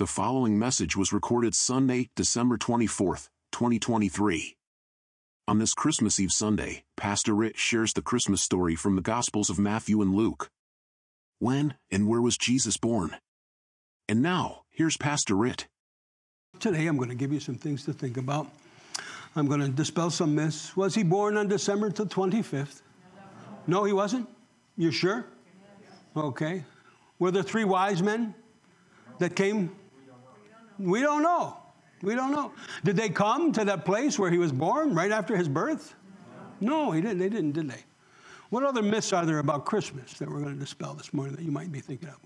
The following message was recorded Sunday, December 24th, 2023. On this Christmas Eve Sunday, Pastor Rit shares the Christmas story from the Gospels of Matthew and Luke. When and where was Jesus born? And now, here's Pastor Rit. Today, I'm going to give you some things to think about. I'm going to dispel some myths. Was he born on December the 25th? No, he wasn't? You sure? Okay. Were there three wise men that came we don't know. We don't know. Did they come to that place where he was born right after his birth? No, he didn't. They didn't, did they? What other myths are there about Christmas that we're going to dispel this morning that you might be thinking of?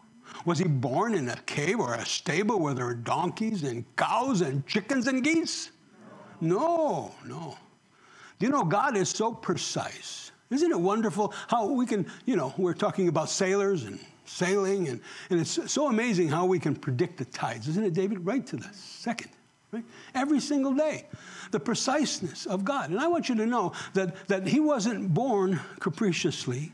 Was he born in a cave or a stable where there were donkeys and cows and chickens and geese? No, no. Do you know God is so precise? Isn't it wonderful how we can, you know, we're talking about sailors and sailing, and, and it's so amazing how we can predict the tides, isn't it, David? Right to the second. Right? Every single day. The preciseness of God. And I want you to know that, that He wasn't born capriciously.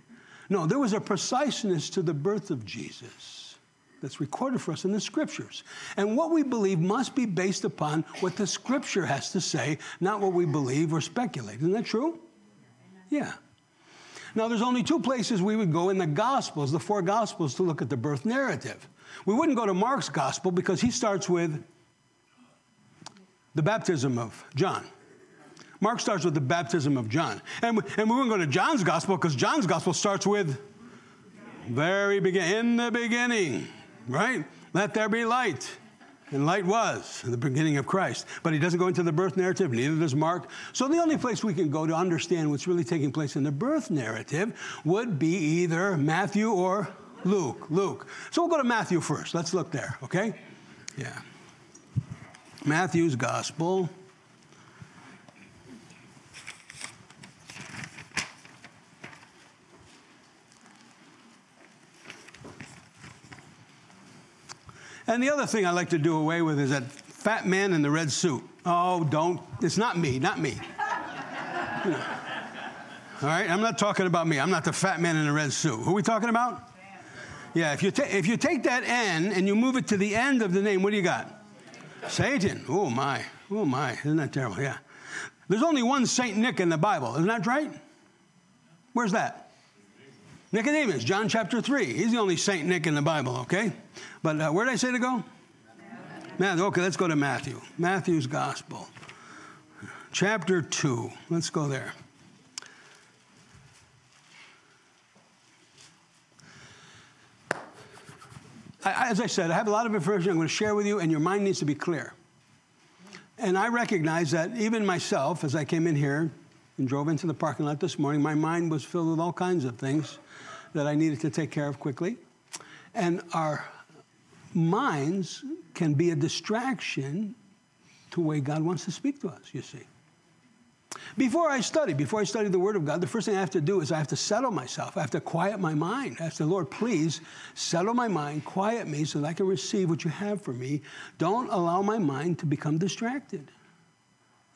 No, there was a preciseness to the birth of Jesus that's recorded for us in the scriptures. And what we believe must be based upon what the scripture has to say, not what we believe or speculate. Isn't that true? Yeah. Now, there's only two places we would go in the Gospels, the four Gospels, to look at the birth narrative. We wouldn't go to Mark's Gospel because he starts with the baptism of John. Mark starts with the baptism of John. And we, and we wouldn't go to John's Gospel because John's Gospel starts with very beginning, in the beginning, right? Let there be light. And light was in the beginning of Christ. But he doesn't go into the birth narrative, neither does Mark. So the only place we can go to understand what's really taking place in the birth narrative would be either Matthew or Luke. Luke. So we'll go to Matthew first. Let's look there, okay? Yeah. Matthew's gospel. And the other thing I like to do away with is that fat man in the red suit. Oh, don't. It's not me, not me. All right, I'm not talking about me. I'm not the fat man in the red suit. Who are we talking about? Yeah, if you, ta- if you take that N and you move it to the end of the name, what do you got? Satan. Oh, my. Oh, my. Isn't that terrible? Yeah. There's only one Saint Nick in the Bible. Isn't that right? Where's that? Nicodemus, John chapter 3. He's the only Saint Nick in the Bible, okay? But uh, where did I say to go? Matthew. Okay, let's go to Matthew. Matthew's Gospel, chapter 2. Let's go there. I, as I said, I have a lot of information I'm going to share with you, and your mind needs to be clear. And I recognize that even myself, as I came in here and drove into the parking lot this morning, my mind was filled with all kinds of things that I needed to take care of quickly. And our minds can be a distraction to the way God wants to speak to us, you see. Before I study, before I study the Word of God, the first thing I have to do is I have to settle myself. I have to quiet my mind. I have to, Lord, please settle my mind, quiet me so that I can receive what you have for me. Don't allow my mind to become distracted.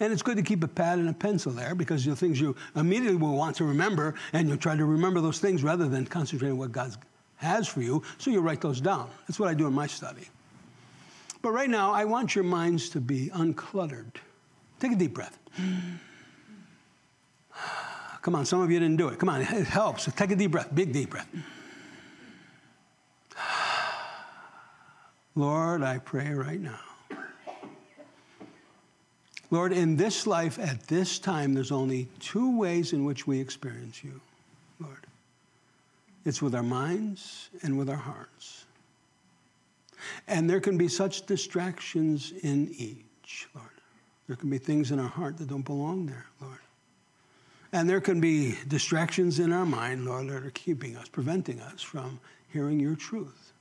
And it's good to keep a pad and a pencil there because the things you immediately will want to remember, and you'll try to remember those things rather than concentrating on what God has for you. So you write those down. That's what I do in my study. But right now, I want your minds to be uncluttered. Take a deep breath. Come on, some of you didn't do it. Come on, it helps. Take a deep breath, big deep breath. Lord, I pray right now Lord, in this life at this time, there's only two ways in which we experience you, Lord. It's with our minds and with our hearts. And there can be such distractions in each, Lord. There can be things in our heart that don't belong there, Lord. And there can be distractions in our mind, Lord, that are keeping us, preventing us from hearing your truth.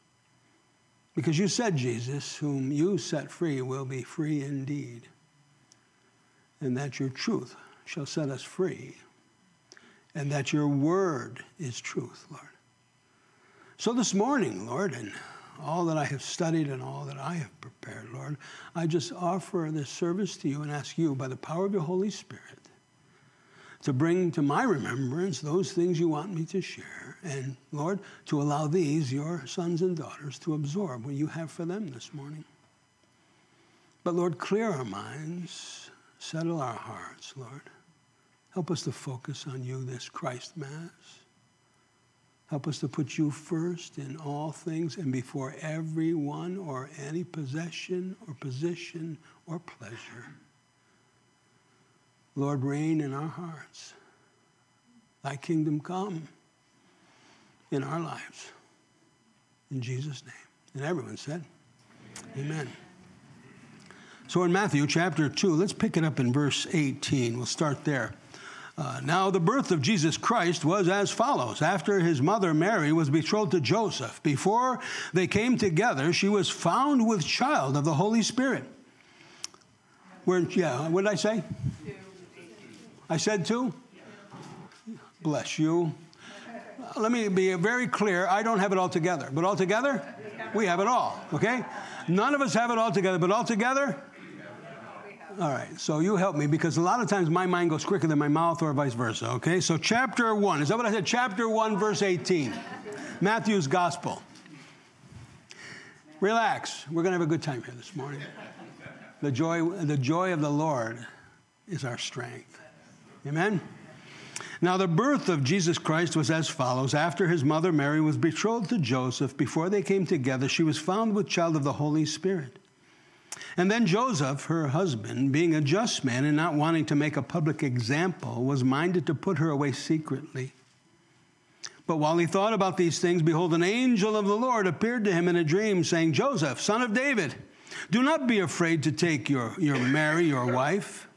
Because you said, Jesus, whom you set free will be free indeed and that your truth shall set us free, and that your word is truth, Lord. So this morning, Lord, and all that I have studied and all that I have prepared, Lord, I just offer this service to you and ask you, by the power of your Holy Spirit, to bring to my remembrance those things you want me to share, and Lord, to allow these, your sons and daughters, to absorb what you have for them this morning. But Lord, clear our minds, settle our hearts, Lord. Help us to focus on you this Christ Mass. Help us to put you first in all things and before everyone or any possession or position or pleasure. Lord, reign in our hearts. Thy kingdom come in our lives. In Jesus' name. And everyone said, Amen. So in Matthew chapter 2, let's pick it up in verse 18. We'll start there. Uh, now, the birth of Jesus Christ was as follows. After his mother Mary was betrothed to Joseph, before they came together, she was found with child of the Holy Spirit. Where, yeah, what did I say? I said two? Bless you. Let me be very clear. I don't have it all together, but all together, we have it all, okay? None of us have it all together, but all together, all right, so you help me because a lot of times my mind goes quicker than my mouth or vice versa, okay? So, chapter 1, is that what I said? Chapter 1, verse 18. Matthew's Gospel. Relax. We're going to have a good time here this morning. The joy, the joy of the Lord is our strength. Amen? Now, the birth of Jesus Christ was as follows. After his mother Mary was betrothed to Joseph, before they came together, she was found with child of the Holy Spirit. And then Joseph, her husband, being a just man and not wanting to make a public example, was minded to put her away secretly. But while he thought about these things, behold, an angel of the Lord appeared to him in a dream, saying, Joseph, son of David, do not be afraid to take your, your Mary, your wife,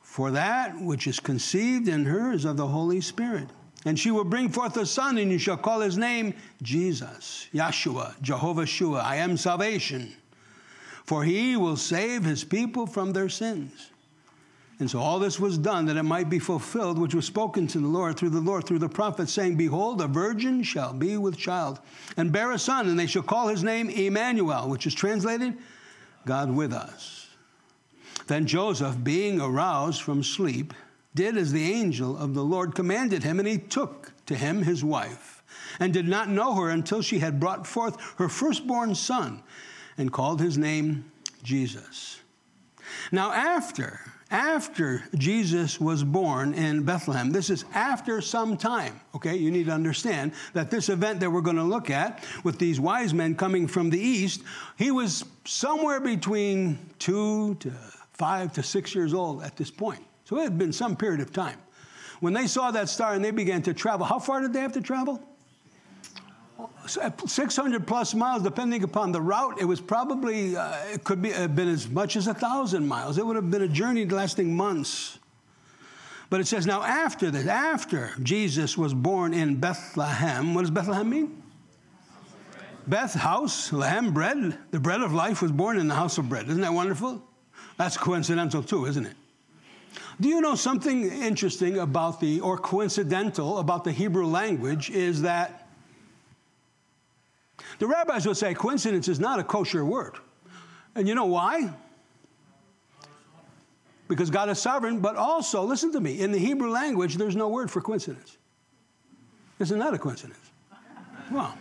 for that which is conceived in her is of the Holy Spirit. And she will bring forth a son, and you shall call his name Jesus, Yeshua, Jehovah Shua, I am salvation for he will save his people from their sins. And so all this was done that it might be fulfilled, which was spoken to the Lord through the Lord, through the prophet, saying, Behold, a virgin shall be with child, and bear a son, and they shall call his name Emmanuel, which is translated, God with us. Then Joseph, being aroused from sleep, did as the angel of the Lord commanded him, and he took to him his wife, and did not know her until she had brought forth her firstborn son and called his name Jesus. Now, after, after Jesus was born in Bethlehem, this is after some time, okay? You need to understand that this event that we're going to look at with these wise men coming from the east, he was somewhere between two to five to six years old at this point. So it had been some period of time. When they saw that star and they began to travel, how far did they have to travel? 600 plus miles, depending upon the route, it was probably, uh, it could be, have been as much as a thousand miles. It would have been a journey lasting months. But it says, now after this, after Jesus was born in Bethlehem, what does Bethlehem mean? Beth, house, Lehem, bread. The bread of life was born in the house of bread. Isn't that wonderful? That's coincidental too, isn't it? Do you know something interesting about the, or coincidental about the Hebrew language is that the rabbis would say coincidence is not a kosher word. And you know why? Because God is sovereign, but also, listen to me, in the Hebrew language, there's no word for coincidence. Isn't a coincidence? Well,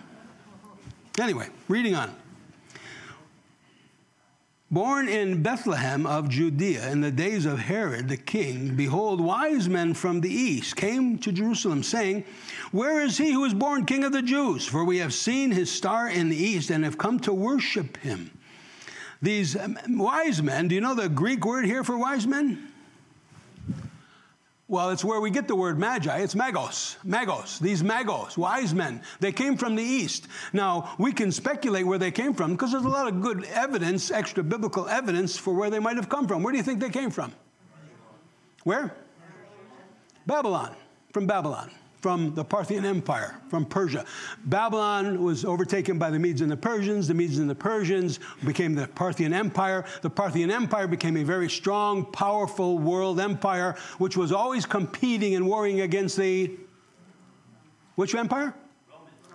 anyway, reading on. Born in Bethlehem of Judea in the days of Herod the king, behold, wise men from the east came to Jerusalem, saying, Where is he who is born king of the Jews? For we have seen his star in the east and have come to worship him. These wise men, do you know the Greek word here for wise men? Well, it's where we get the word magi. It's magos. Magos. These magos, wise men. They came from the east. Now, we can speculate where they came from because there's a lot of good evidence, extra biblical evidence for where they might have come from. Where do you think they came from? Where? Babylon. From Babylon from the Parthian Empire, from Persia. Babylon was overtaken by the Medes and the Persians. The Medes and the Persians became the Parthian Empire. The Parthian Empire became a very strong, powerful world empire, which was always competing and warring against the which empire?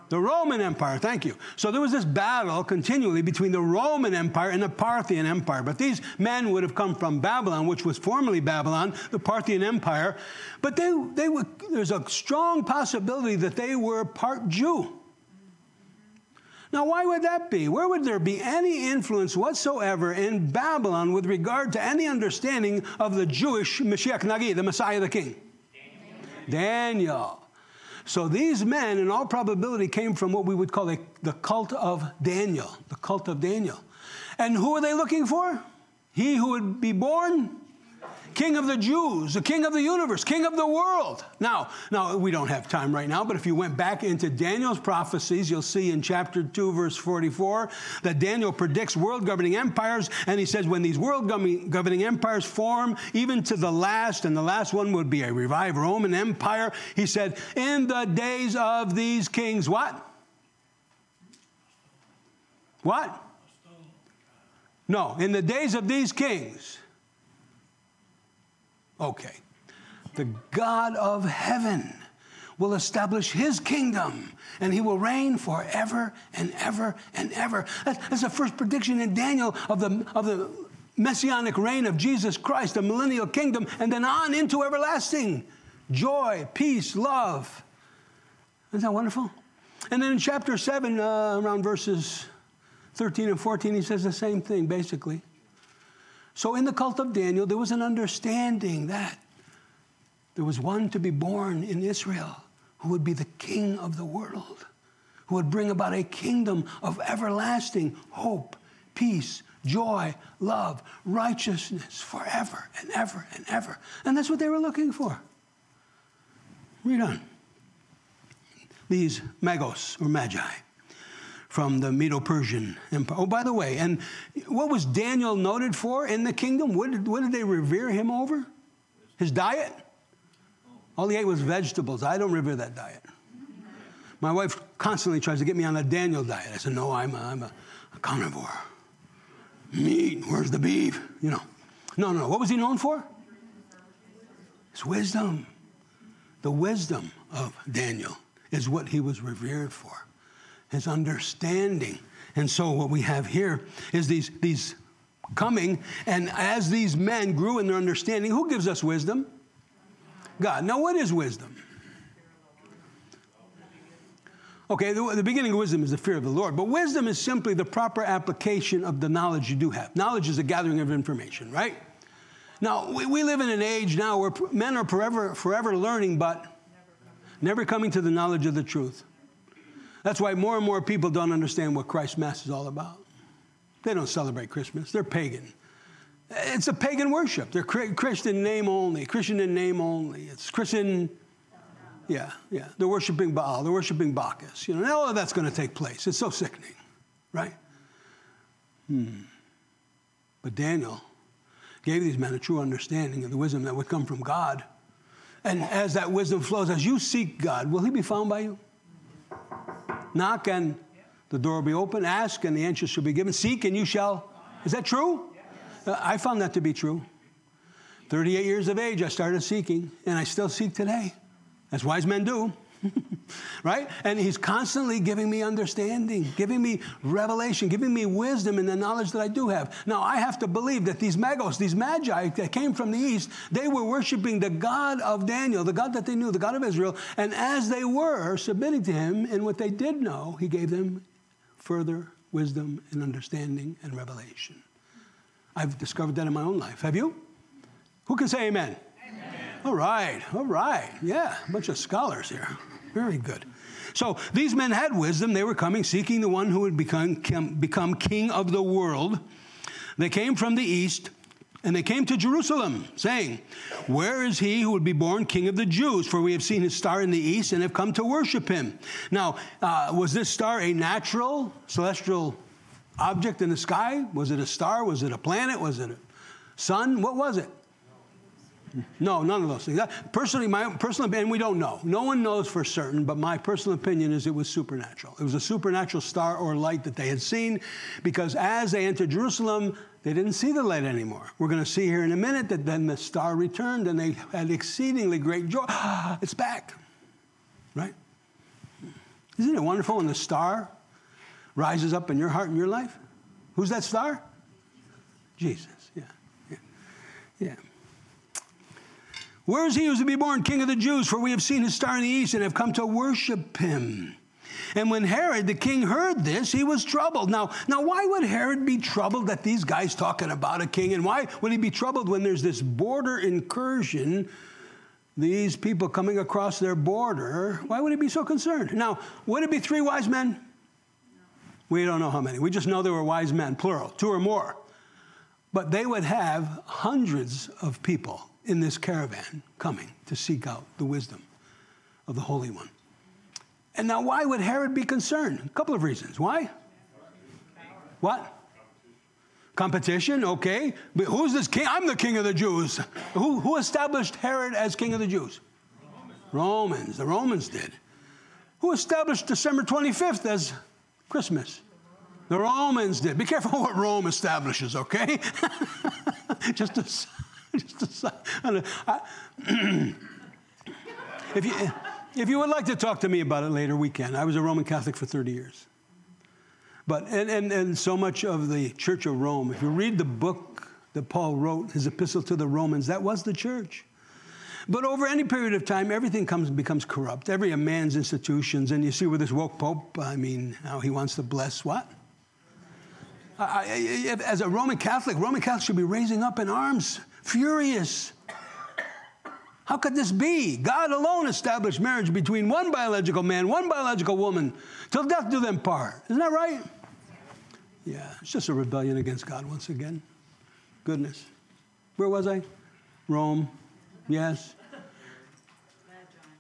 The Roman Empire, thank you. So there was this battle continually between the Roman Empire and the Parthian Empire. But these men would have come from Babylon, which was formerly Babylon, the Parthian Empire. But they, they were, there's a strong possibility that they were part Jew. Now, why would that be? Where would there be any influence whatsoever in Babylon with regard to any understanding of the Jewish Mashiach Nagid, the Messiah, the King? Daniel. Daniel. So these men, in all probability, came from what we would call a, the cult of Daniel. The cult of Daniel. And who are they looking for? He who would be born King of the Jews, the King of the universe, King of the world. Now, now we don't have time right now, but if you went back into Daniel's prophecies, you'll see in chapter 2, verse 44, that Daniel predicts world governing empires, and he says, when these world governing empires form, even to the last, and the last one would be a revived Roman Empire, he said, in the days of these kings, what? What? No, in the days of these kings. Okay. The God of heaven will establish his kingdom and he will reign forever and ever and ever. That's the first prediction in Daniel of the, of the messianic reign of Jesus Christ, the millennial kingdom, and then on into everlasting joy, peace, love. Isn't that wonderful? And then in chapter 7, uh, around verses 13 and 14, he says the same thing basically. So, in the cult of Daniel, there was an understanding that there was one to be born in Israel who would be the king of the world, who would bring about a kingdom of everlasting hope, peace, joy, love, righteousness forever and ever and ever. And that's what they were looking for. Read on. These magos or magi from the Medo Persian Empire. Oh, by the way, and what was Daniel noted for in the kingdom? What did, what did they revere him over? His diet? All he ate was vegetables. I don't revere that diet. My wife constantly tries to get me on a Daniel diet. I said, no, I'm a, I'm a, a carnivore. Meat, where's the beef? You know. No, no, no. what was he known for? His wisdom. The wisdom of Daniel is what he was revered for his understanding. And so what we have here is these, these coming, and as these men grew in their understanding, who gives us wisdom? God. Now, what is wisdom? Okay, the, the, beginning of wisdom is the fear of the Lord, but wisdom is simply the proper application of the knowledge you do have. Knowledge is a gathering of information, right? Now, we, we live in an age now where men are forever, forever learning, but never coming to the knowledge of the truth. That's why more and more people don't understand what Christ's Mass is all about. They don't celebrate Christmas, they're pagan. It's a pagan worship. They're Christian name only, Christian in name only. It's Christian, yeah, yeah. They're worshiping Baal, they're worshiping Bacchus. You know, all of that's going to take place. It's so sickening, right? Hmm. But Daniel gave these men a true understanding of the wisdom that would come from God. And as that wisdom flows, as you seek God, will He be found by you? Knock and the door will be open. Ask and the answer shall be given. Seek and you shall. Is that true? Uh, I found that to be true. 38 years of age, I started seeking, and I still seek today, as wise men do. right? And he's constantly giving me understanding, giving me revelation, giving me wisdom in the knowledge that I do have. Now, I have to believe that these magos, these magi that came from the east, they were worshiping the God of Daniel, the God that they knew, the God of Israel. And as they were submitting to him in what they did know, he gave them further wisdom and understanding and revelation. I've discovered that in my own life. Have you? Who can say amen? All right, all right. Yeah, a bunch of scholars here. Very good. So these men had wisdom. They were coming, seeking the one who would become, become king of the world. They came from the east, and they came to Jerusalem, saying, Where is he who would be born king of the Jews? For we have seen his star in the east and have come to worship him. Now, uh, was this star a natural, celestial object in the sky? Was it a star? Was it a planet? Was it a sun? What was it? No, none of those things. personally, my personal opinion, we don't know. No one knows for certain, but my personal opinion is it was supernatural. It was a supernatural star or light that they had seen because as they entered Jerusalem, they didn't see the light anymore. We're going to see here in a minute that then the star returned and they had exceedingly great joy. it's back, right? Isn't it wonderful when the star rises up in your heart and your life? Who's that star? Jesus, yeah, yeah, yeah. Where is he who is to be born King of the Jews? For we have seen his star in the east and have come to worship him. And when Herod the king heard this, he was troubled. Now, now why would Herod be troubled that these guys talking about a king? And why would he be troubled when there's this border incursion, these people coming across their border? Why would he be so concerned? Now, would it be three wise men? We don't know how many. We just know there were wise men, plural, two or more. But they would have hundreds of people in this caravan coming to seek out the wisdom of the Holy One. And now, why would Herod be concerned? A couple of reasons. Why? What? Competition, okay. But who's this king? I'm the king of the Jews. Who, who established Herod as king of the Jews? Romans. Romans. The Romans did. Who established December 25th as Christmas? The Romans did. Be careful what Rome establishes, okay? just a, just I, if you if you would like to talk to me about it later, we can. I was a Roman Catholic for 30 years. But, and, and, and so much of the Church of Rome, if you read the book that Paul wrote, his epistle to the Romans, that was the church. But over any period of time, everything comes becomes corrupt. Every man's institutions, and you see with this woke pope, I mean, how he wants to bless what? I, as a Roman Catholic, Roman Catholics should be raising up in arms, furious. How could this be? God alone established marriage between one biological man, one biological woman, till death do them part. Isn't that right? Yeah, it's just a rebellion against God once again. Goodness. Where was I? Rome. Yes.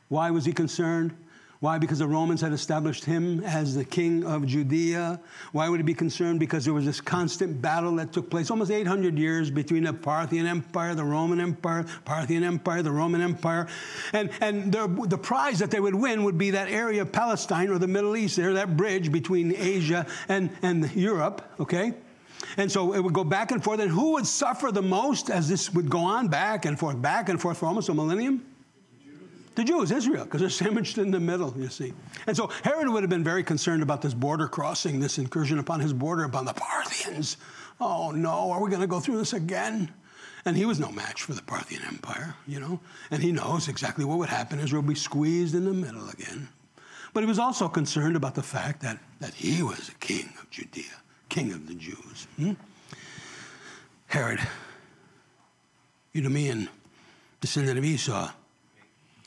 Why was he concerned? Why? Because the Romans had established him as the king of Judea. Why would he be concerned? Because there was this constant battle that took place almost 800 years between the Parthian Empire, the Roman Empire, Parthian Empire, the Roman Empire. And, and the, the prize that they would win would be that area of Palestine or the Middle East there, that bridge between Asia and, and Europe, okay? And so it would go back and forth. And who would suffer the most as this would go on back and forth, back and forth for almost a millennium? The Jews, Israel, because they're sandwiched in the middle, you see. And so Herod would have been very concerned about this border crossing, this incursion upon his border, upon the Parthians. Oh no, are we going to go through this again? And he was no match for the Parthian Empire, you know. And he knows exactly what would happen. Israel would be squeezed in the middle again. But he was also concerned about the fact that, that he was a king of Judea, king of the Jews. Hmm? Herod, Edomian, descendant of Esau,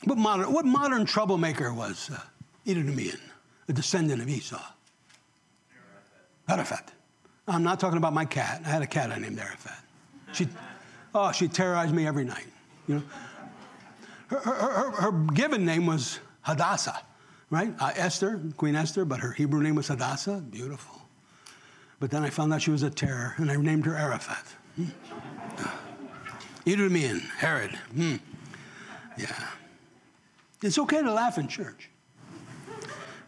what modern, what modern troublemaker was uh, a descendant of Esau? Arafat. I'm not talking about my cat. I had a cat I named Arafat. She, oh, she terrorized me every night. You know, her, her, her, her given name was Hadassah, right? Uh, Esther, Queen Esther, but her Hebrew name was Hadassah. Beautiful. But then I found out she was a terror, and I named her Arafat. Hmm. Herod. Hmm. Yeah. It's okay to laugh in church.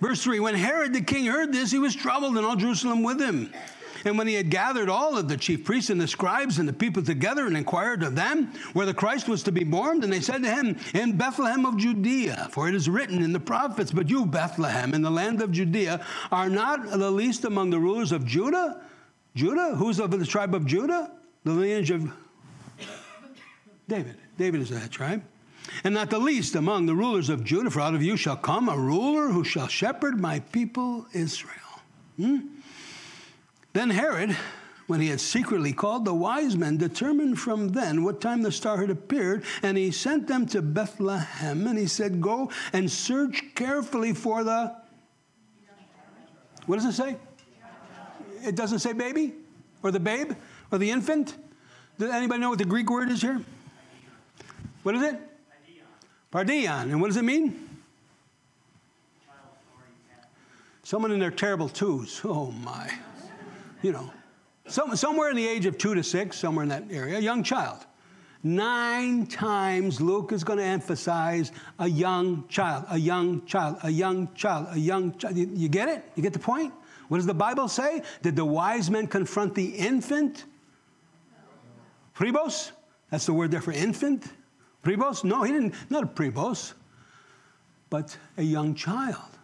Verse 3 When Herod the king heard this, he was troubled, and all Jerusalem with him. And when he had gathered all of the chief priests and the scribes and the people together and inquired of them where the Christ was to be born, and they said to him, In Bethlehem of Judea, for it is written in the prophets, But you, Bethlehem, in the land of Judea, are not the least among the rulers of Judah. Judah? Who's of the tribe of Judah? The lineage of David. David is that tribe and not the least among the rulers of Judah, for out of you shall come a ruler who shall shepherd my people Israel. Hmm? Then Herod, when he had secretly called the wise men, determined from then what time the star had appeared, and he sent them to Bethlehem, and he said, Go and search carefully for the. What does it say? It doesn't say baby, or the babe, or the infant. Does anybody know what the Greek word is here? What is it? Paidion. And what does it mean? Someone in their terrible twos. Oh my. You know, some, somewhere in the age of two to six, somewhere in that area, a young child. Nine times Luke is going to emphasize a young child, a young child, a young child, a young child. You, you get it? You get the point? What does the Bible say? Did the wise men confront the infant? Brephos? That's the word there for infant. Brephos? No, he didn't, not a brephos, but a young child.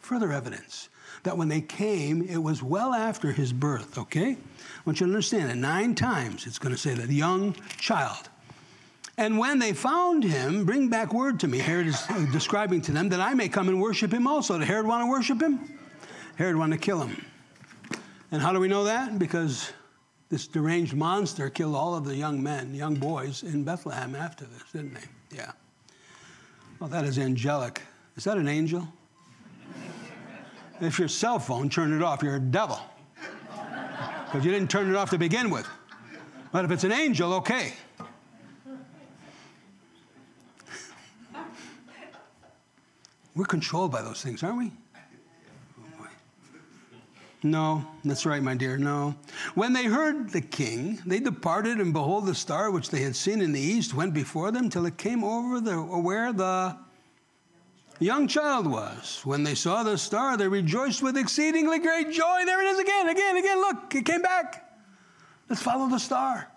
Further evidence that when they came, it was well after his birth, okay? I want you to understand that nine times it's going to say that young child. And when they found him, bring back word to me. Herod is uh, describing to them that I may come and worship him also. Did Herod want to worship him? Herod wanted to kill him. And how do we know that? Because this deranged monster killed all of the young men, young boys in Bethlehem after this, didn't they? Yeah. Well, that is angelic. Is that an angel? if your cell phone, turn it off. You're a devil. Because you didn't turn it off to begin with. But if it's an angel, okay. We're controlled by those things, aren't we? No, that's right, my dear. No. When they heard the king, they departed, and behold, the star which they had seen in the east went before them till it came over the, where the young child was. When they saw the star, they rejoiced with exceedingly great joy. There it is again, again, again. Look, it came back. Let's follow the star.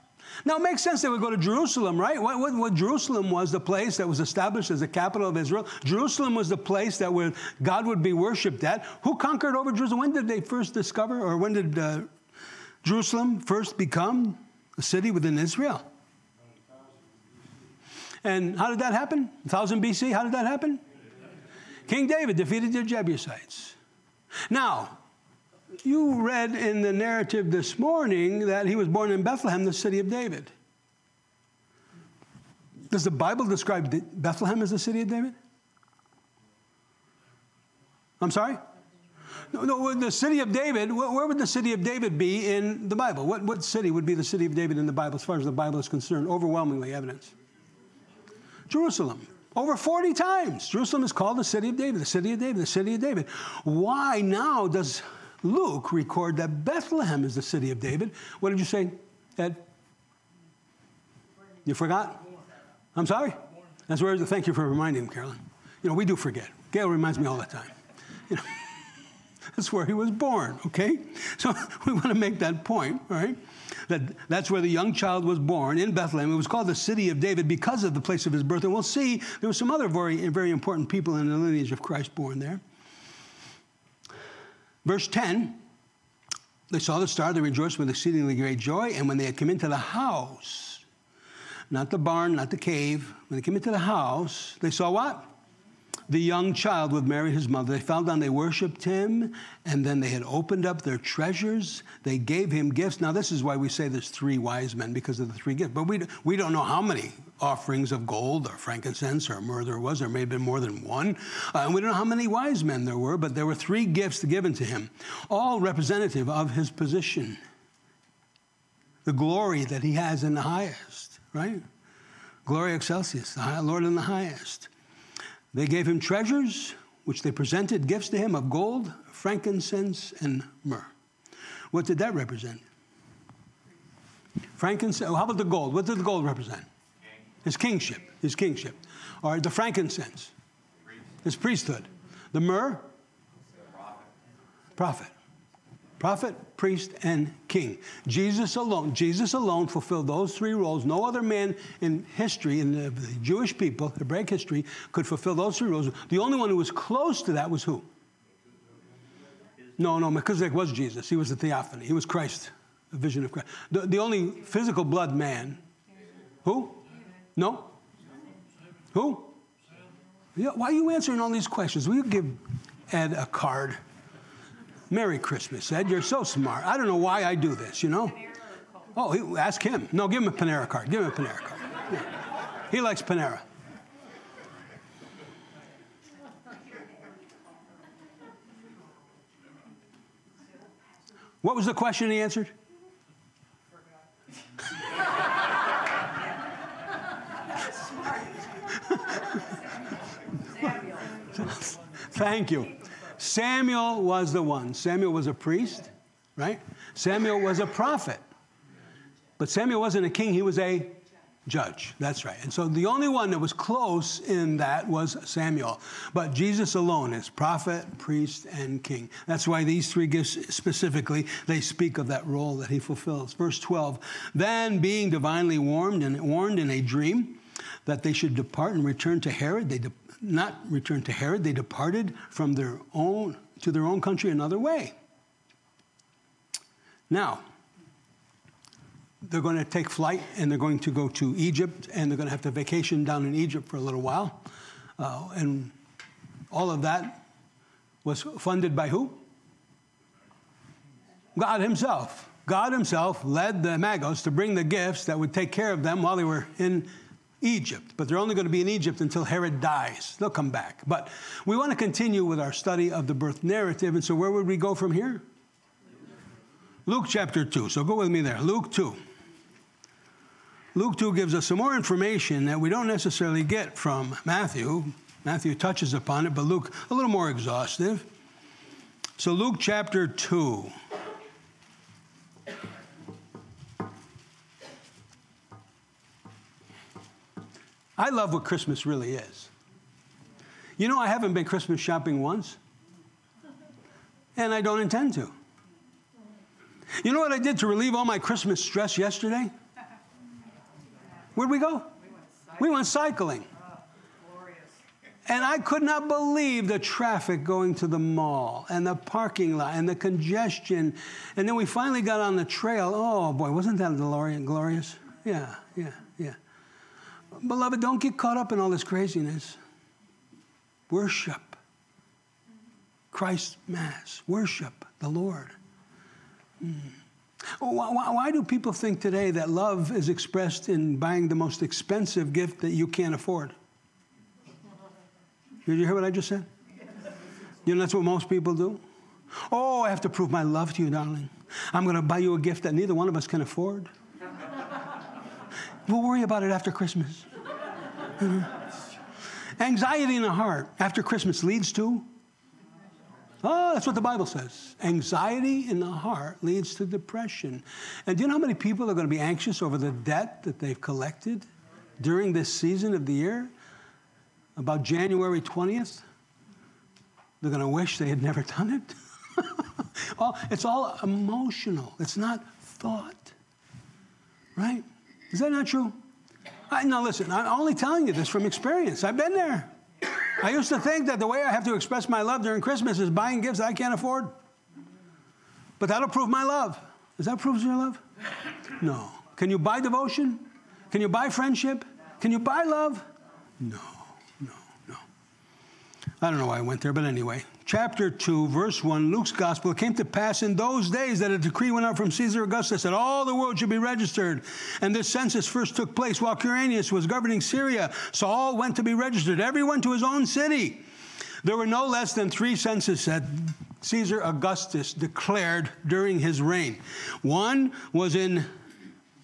Now, it makes sense they would go to Jerusalem, right? What, what, what, Jerusalem was the place that was established as the capital of Israel. Jerusalem was the place that where God would be worshipped at. Who conquered over Jerusalem? When did they first discover, or when did uh, Jerusalem first become a city within Israel? And how did that happen? 1000 BC, how did that happen? King David defeated the Jebusites. Now, you read in the narrative this morning that he was born in Bethlehem, the city of David. Does the Bible describe Bethlehem as the city of David? I'm sorry? No, no, the city of David, where would the city of David be in the Bible? What, what city would be the city of David in the Bible as far as the Bible is concerned? Overwhelmingly evidence. Jerusalem. Over 40 times. Jerusalem is called the city of David, the city of David, the city of David. Why now does Luke record that Bethlehem is the city of David. What did you say, Ed? You forgot? I'm sorry? That's where, thank you for reminding him, Carolyn. You know, we do forget. Gail reminds me all the time. You know, that's where he was born, okay? So we want to make that point, right? That that's where the young child was born in Bethlehem. It was called the city of David because of the place of his birth. And we'll see there were some other very, very important people in the lineage of Christ born there. Verse 10 they saw the star, they rejoiced with exceedingly great joy. And when they had come into the house, not the barn, not the cave, when they came into the house, they saw what? The young child with Mary, his mother. They fell down, they worshiped him, and then they had opened up their treasures. They gave him gifts. Now, this is why we say there's three wise men because of the three gifts. But we, we don't know how many offerings of gold or frankincense or myrrh there was. There may have been more than one. Uh, and we don't know how many wise men there were, but there were three gifts given to him, all representative of his position, the glory that he has in the highest, right? Gloria excelsis, the Lord in the highest. They gave him treasures, which they presented gifts to him of gold, frankincense, and myrrh. What did that represent? Frankincense. Oh, how about the gold? What did the gold represent? His kingship. His kingship. All right, the frankincense. His priesthood. The myrrh? Prophet prophet, priest, and king. Jesus alone, Jesus alone fulfilled those three roles. No other man in history, in the, the Jewish people, Hebraic history, could fulfill those three roles. The only one who was close to that was who? No, no, Melchizedek was Jesus. He was a theophany. He was Christ, a vision of Christ. The, the only physical blood man. Who? No? Who? Yeah, why are you answering all these questions? Will you give Ed a card? Merry Christmas, Ed. You're so smart. I don't know why I do this, you know? Oh, ask him. No, give him a Panera card. Give him a Panera card. Yeah. He likes Panera. What was the question he answered? Thank you. Samuel was the one. Samuel was a priest, right? Samuel was a prophet. But Samuel wasn't a king, he was a judge. That's right. And so the only one that was close in that was Samuel. But Jesus alone is prophet, priest, and king. That's why these three gifts specifically, they speak of that role that he fulfills. Verse 12 Then being divinely warned and warned in a dream that they should depart and return to Herod, they de- not returned to Herod, they departed from their own to their own country another way. Now, they're going to take flight and they're going to go to Egypt and they're going to have to vacation down in Egypt for a little while. Uh, and all of that was funded by who? God Himself. God Himself led the Magos to bring the gifts that would take care of them while they were in Egypt. But they're only going to be in Egypt until Herod dies. They'll come back. But we want to continue with our study of the birth narrative. And so, where would we go from here? Luke chapter 2. So, go with me there. Luke 2. Luke 2 gives us some more information that we don't necessarily get from Matthew. Matthew touches upon it, but Luke a little more exhaustive. So, Luke chapter 2. I love what Christmas really is. You know, I haven't been Christmas shopping once, and I don't intend to. You know what I did to relieve all my Christmas stress yesterday? Where'd we go? We went cycling. And I could not believe the traffic going to the mall and the parking lot and the congestion. And then we finally got on the trail. Oh boy, wasn't that glorious? Yeah, yeah, yeah. Beloved, don't get caught up in all this craziness. Worship. Christ Mass. Worship the Lord. Mm. Why, why, why, do people think today that love is expressed in buying the most expensive gift that you can't afford? Did you hear what I just said? You know, that's what most people do. Oh, I have to prove my love to you, darling. I'm going to buy you a gift that neither one of us can afford. we'll worry about it after Christmas. Anxiety in the heart after Christmas leads to? Oh, that's what the Bible says. Anxiety in the heart leads to depression. And do you know how many people are going to be anxious over the debt that they've collected during this season of the year? About January 20th, they're going to wish they had never done it. it's all emotional, it's not thought. Right? Is that not true? I, now, listen, I'm only telling you this from experience. I've been there. I used to think that the way I have to express my love during Christmas is buying gifts I can't afford. But that'll prove my love. Does that prove your love? No. Can you buy devotion? Can you buy friendship? Can you buy love? No, no, no. I don't know why I went there, but anyway chapter 2, verse 1, Luke's gospel, it came to pass in those days that a decree went out from Caesar Augustus that all the world should be registered. And this census first took place while Quirinius was governing Syria. So all went to be registered, everyone to his own city. There were no less than three censuses that Caesar Augustus declared during his reign. One was in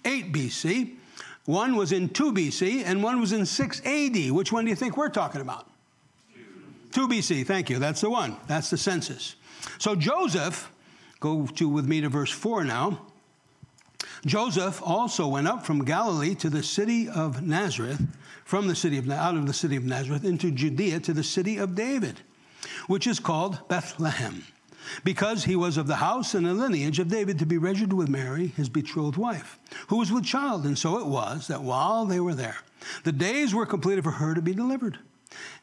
8 BC, one was in 2 BC, and one was in 6 AD. Which one do you think we're talking about? 2 BC, thank you. That's the one. That's the census. So Joseph, go to with me to verse 4 now. Joseph also went up from Galilee to the city of Nazareth, from the city of out of the city of Nazareth into Judea to the city of David, which is called Bethlehem, because he was of the house and the lineage of David to be registered with Mary, his betrothed wife, who was with child. And so it was that while they were there, the days were completed for her to be delivered.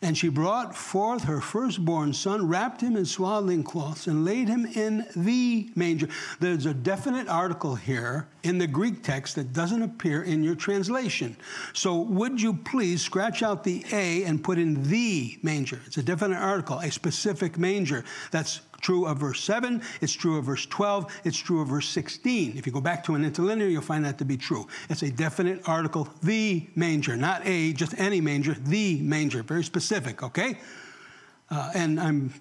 And she brought forth her firstborn son, wrapped him in swaddling cloths, and laid him in the manger. There's a definite article here in the Greek text that doesn't appear in your translation. So, would you please scratch out the A and put in the manger? It's a definite article, a specific manger. That's true of verse 7, it's true of verse 12, it's true of verse 16. If you go back to an interlinear, you'll find that to be true. It's a definite article, the manger, not a, just any manger, the manger, very specific, okay? Uh, and I'm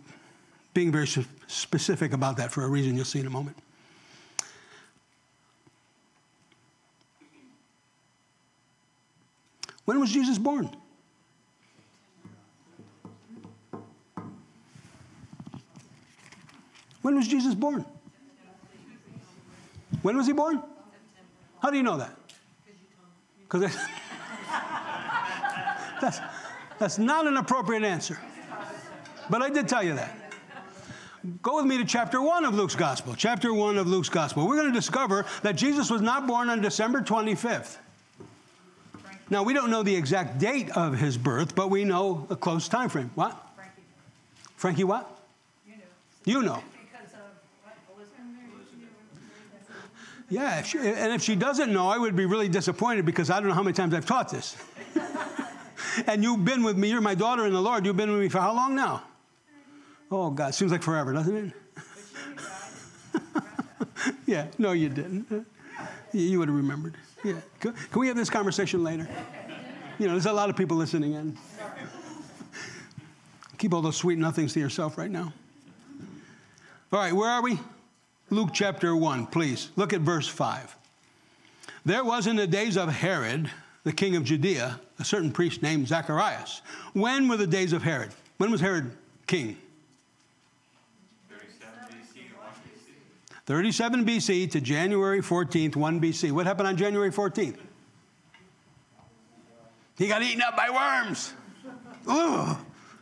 being very specific about that for a reason you'll see in a moment. When was Jesus born? When was Jesus born? When was he born? How do you know that? Because that's, that's not an appropriate answer. But I did tell you that. Go with me to chapter 1 of Luke's Gospel. Chapter 1 of Luke's Gospel. We're going to discover that Jesus was not born on December 25th. Now, we don't know the exact date of his birth, but we know a close time frame. What? Frankie. Frankie what? You know. You know. Yeah, if she, and if she doesn't know, I would be really disappointed because I don't know how many times I've taught this. and you've been with me, you're my daughter in the Lord. You've been with me for how long now? Oh, God, seems like forever, doesn't it? yeah, no, you didn't. You would have remembered. Yeah. Can we have this conversation later? You know, there's a lot of people listening in. Keep all those sweet nothings to yourself right now. All right, where are we? Luke chapter 1, please. Look at verse 5. There was in the days of Herod, the king of Judea, a certain priest named Zacharias. When were the days of Herod? When was Herod king? 37 BC to January 14th, 1 BC. What happened on January 14th? He got eaten up by worms. Ugh.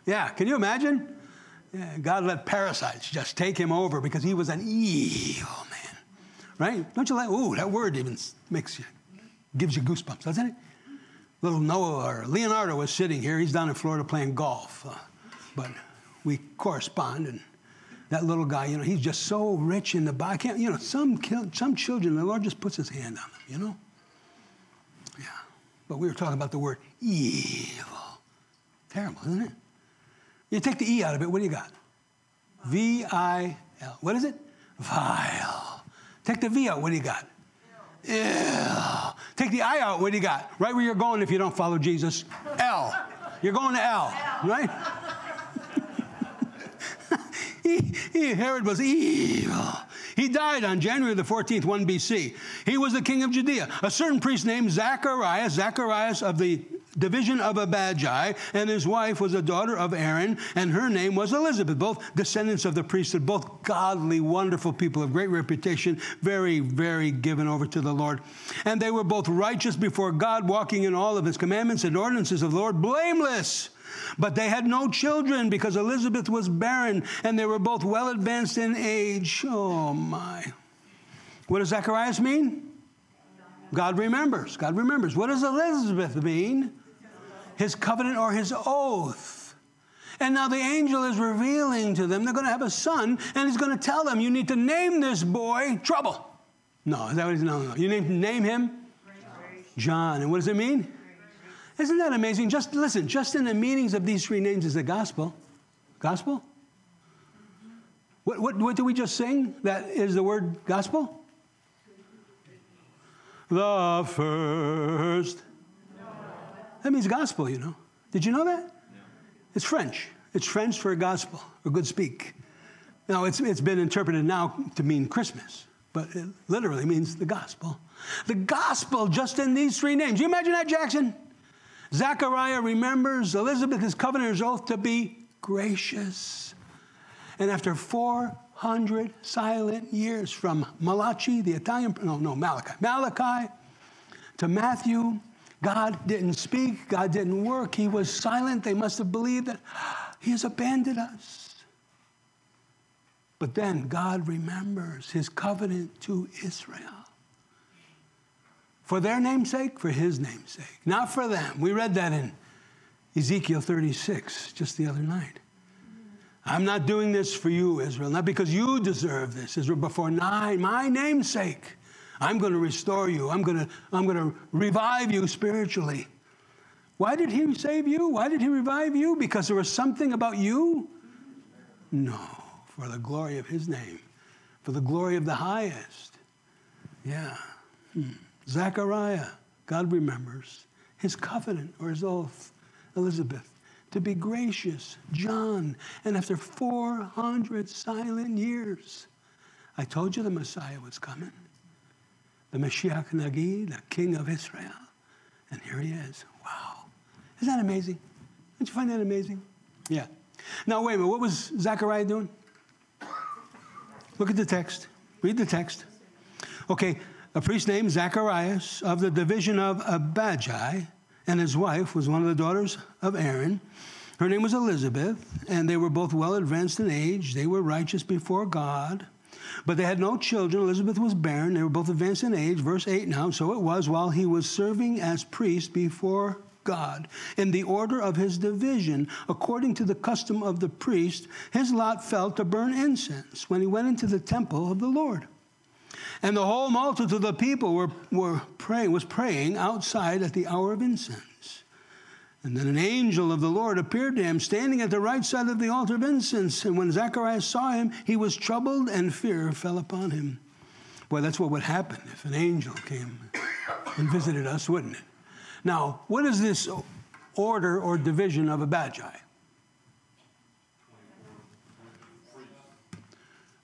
Yeah, can you imagine? God let parasites just take him over because he was an evil man. Right? Don't you like, ooh, that word even makes you, gives you goosebumps, doesn't it? Little Noah or Leonardo was sitting here. He's down in Florida playing golf. Uh, but we correspond and that little guy, you know, he's just so rich in the body. Can't, you know, some, some children, the Lord just puts his hand on them, you know? Yeah. But we were talking about the word evil. Terrible, isn't it? You take the E out of it, what do you got? V I L. What is it? Vile. Take the V out, what do you got? Ill. Take the I out, what do you got? Right where you're going if you don't follow Jesus. L. You're going to L, right? he, he, Herod was evil. He died on January the 14th, 1 BC. He was the king of Judea. A certain priest named Zacharias, Zacharias of the division of Abijah, and his wife was a daughter of Aaron, and her name was Elizabeth, both descendants of the priesthood, both godly, wonderful people of great reputation, very, very given over to the Lord. And they were both righteous before God, walking in all of his commandments and ordinances of the Lord, blameless. But they had no children because Elizabeth was barren and they were both well advanced in age. Oh my. What does Zacharias mean? God remembers. God remembers. What does Elizabeth mean? His covenant or his oath. And now the angel is revealing to them they're going to have a son, and he's going to tell them, You need to name this boy Trouble. No, is that what he's no, no. You name, name him? John. And what does it mean? Isn't that amazing? Just listen, just in the meanings of these three names is the gospel. Gospel? What, what, what did we just sing? That is the word gospel? The first. That means gospel, you know. Did you know that? It's French. It's French for gospel or good speak. Now, it's, it's been interpreted now to mean Christmas, but it literally means the gospel. The gospel just in these three names. You imagine that, Jackson? Zechariah remembers Elizabeth's covenant oath to be gracious. And after 400 silent years from Malachi, the Italian, no, no, Malachi, Malachi to Matthew, God didn't speak, God didn't work, He was silent. They must have believed that He has abandoned us. But then God remembers His covenant to Israel for their namesake, for his namesake, not for them. We read that in Ezekiel 36 just the other night. I'm not doing this for you, Israel, not because you deserve this, Israel, but for my, my namesake. I'm going to restore you. I'm going to, I'm going to revive you spiritually. Why did he save you? Why did he revive you? Because there was something about you? No, for the glory of his name, for the glory of the highest. Yeah. Hmm. Zechariah, God remembers his covenant or his oath, Elizabeth, to be gracious, John, and after 400 silent years, I told you the Messiah was coming. The Mashiach Nagid, the King of Israel. And here he is. Wow. Isn't that amazing? Don't you find that amazing? Yeah. Now, wait a minute. What was Zechariah doing? Look at the text. Read the text. Okay, a priest named Zacharias of the division of Abijah, and his wife was one of the daughters of Aaron. Her name was Elizabeth, and they were both well advanced in age. They were righteous before God, but they had no children. Elizabeth was barren. They were both advanced in age. Verse 8 now. So it was while he was serving as priest before God. In the order of his division, according to the custom of the priest, his lot fell to burn incense when he went into the temple of the Lord. And the whole multitude of the people were, were praying, was praying outside at the hour of incense. And then an angel of the Lord appeared to him, standing at the right side of the altar of incense. And when Zacharias saw him, he was troubled, and fear fell upon him. Well, that's what would happen if an angel came and visited us, wouldn't it? Now, what is this order or division of Abijah?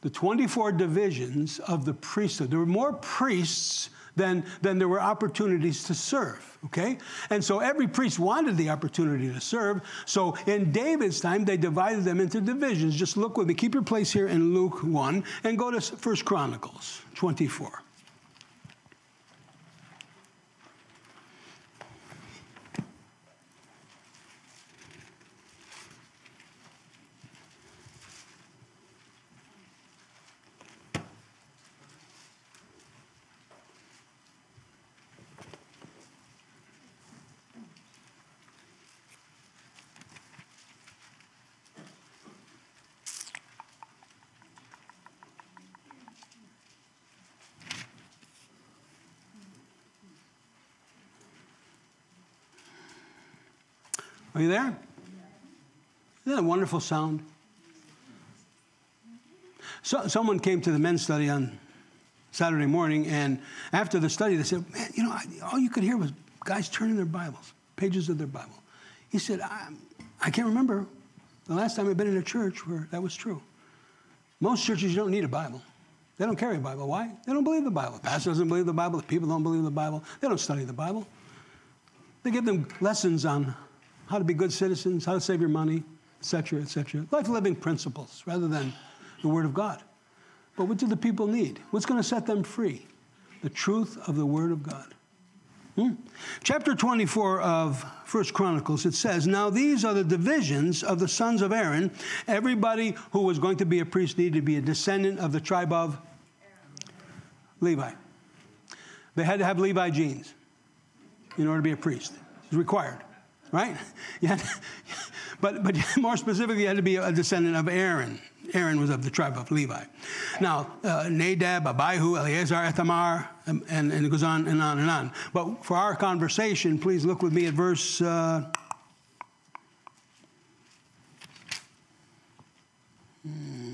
the 24 divisions of the priesthood. There were more priests than, than there were opportunities to serve, okay? And so every priest wanted the opportunity to serve. So in David's time, they divided them into divisions. Just look with me. Keep your place here in Luke 1 and go to First Chronicles 24. Are you there? Isn't that a wonderful sound? So, someone came to the men's study on Saturday morning, and after the study, they said, Man, you know, I, all you could hear was guys turning their Bibles, pages of their Bible. He said, I, I can't remember the last time I've been in a church where that was true. Most churches, don't need a Bible. They don't carry a Bible. Why? They don't believe the Bible. The pastor doesn't believe the Bible. The people don't believe the Bible. They don't study the Bible. They give them lessons on how to be good citizens, how to save your money, etc., etc. Life living principles rather than the Word of God. But what do the people need? What's going to set them free? The truth of the Word of God. Hmm? Chapter 24 of First Chronicles, it says, Now these are the divisions of the sons of Aaron. Everybody who was going to be a priest needed to be a descendant of the tribe of Levi. They had to have Levi genes in order to be a priest. It's required right? Had, but, but more specifically, you had to be a descendant of Aaron. Aaron was of the tribe of Levi. Now, uh, Nadab, Abihu, Eleazar, Ithamar, and, and, and, it goes on and on and on. But for our conversation, please look with me at verse. Uh, hmm,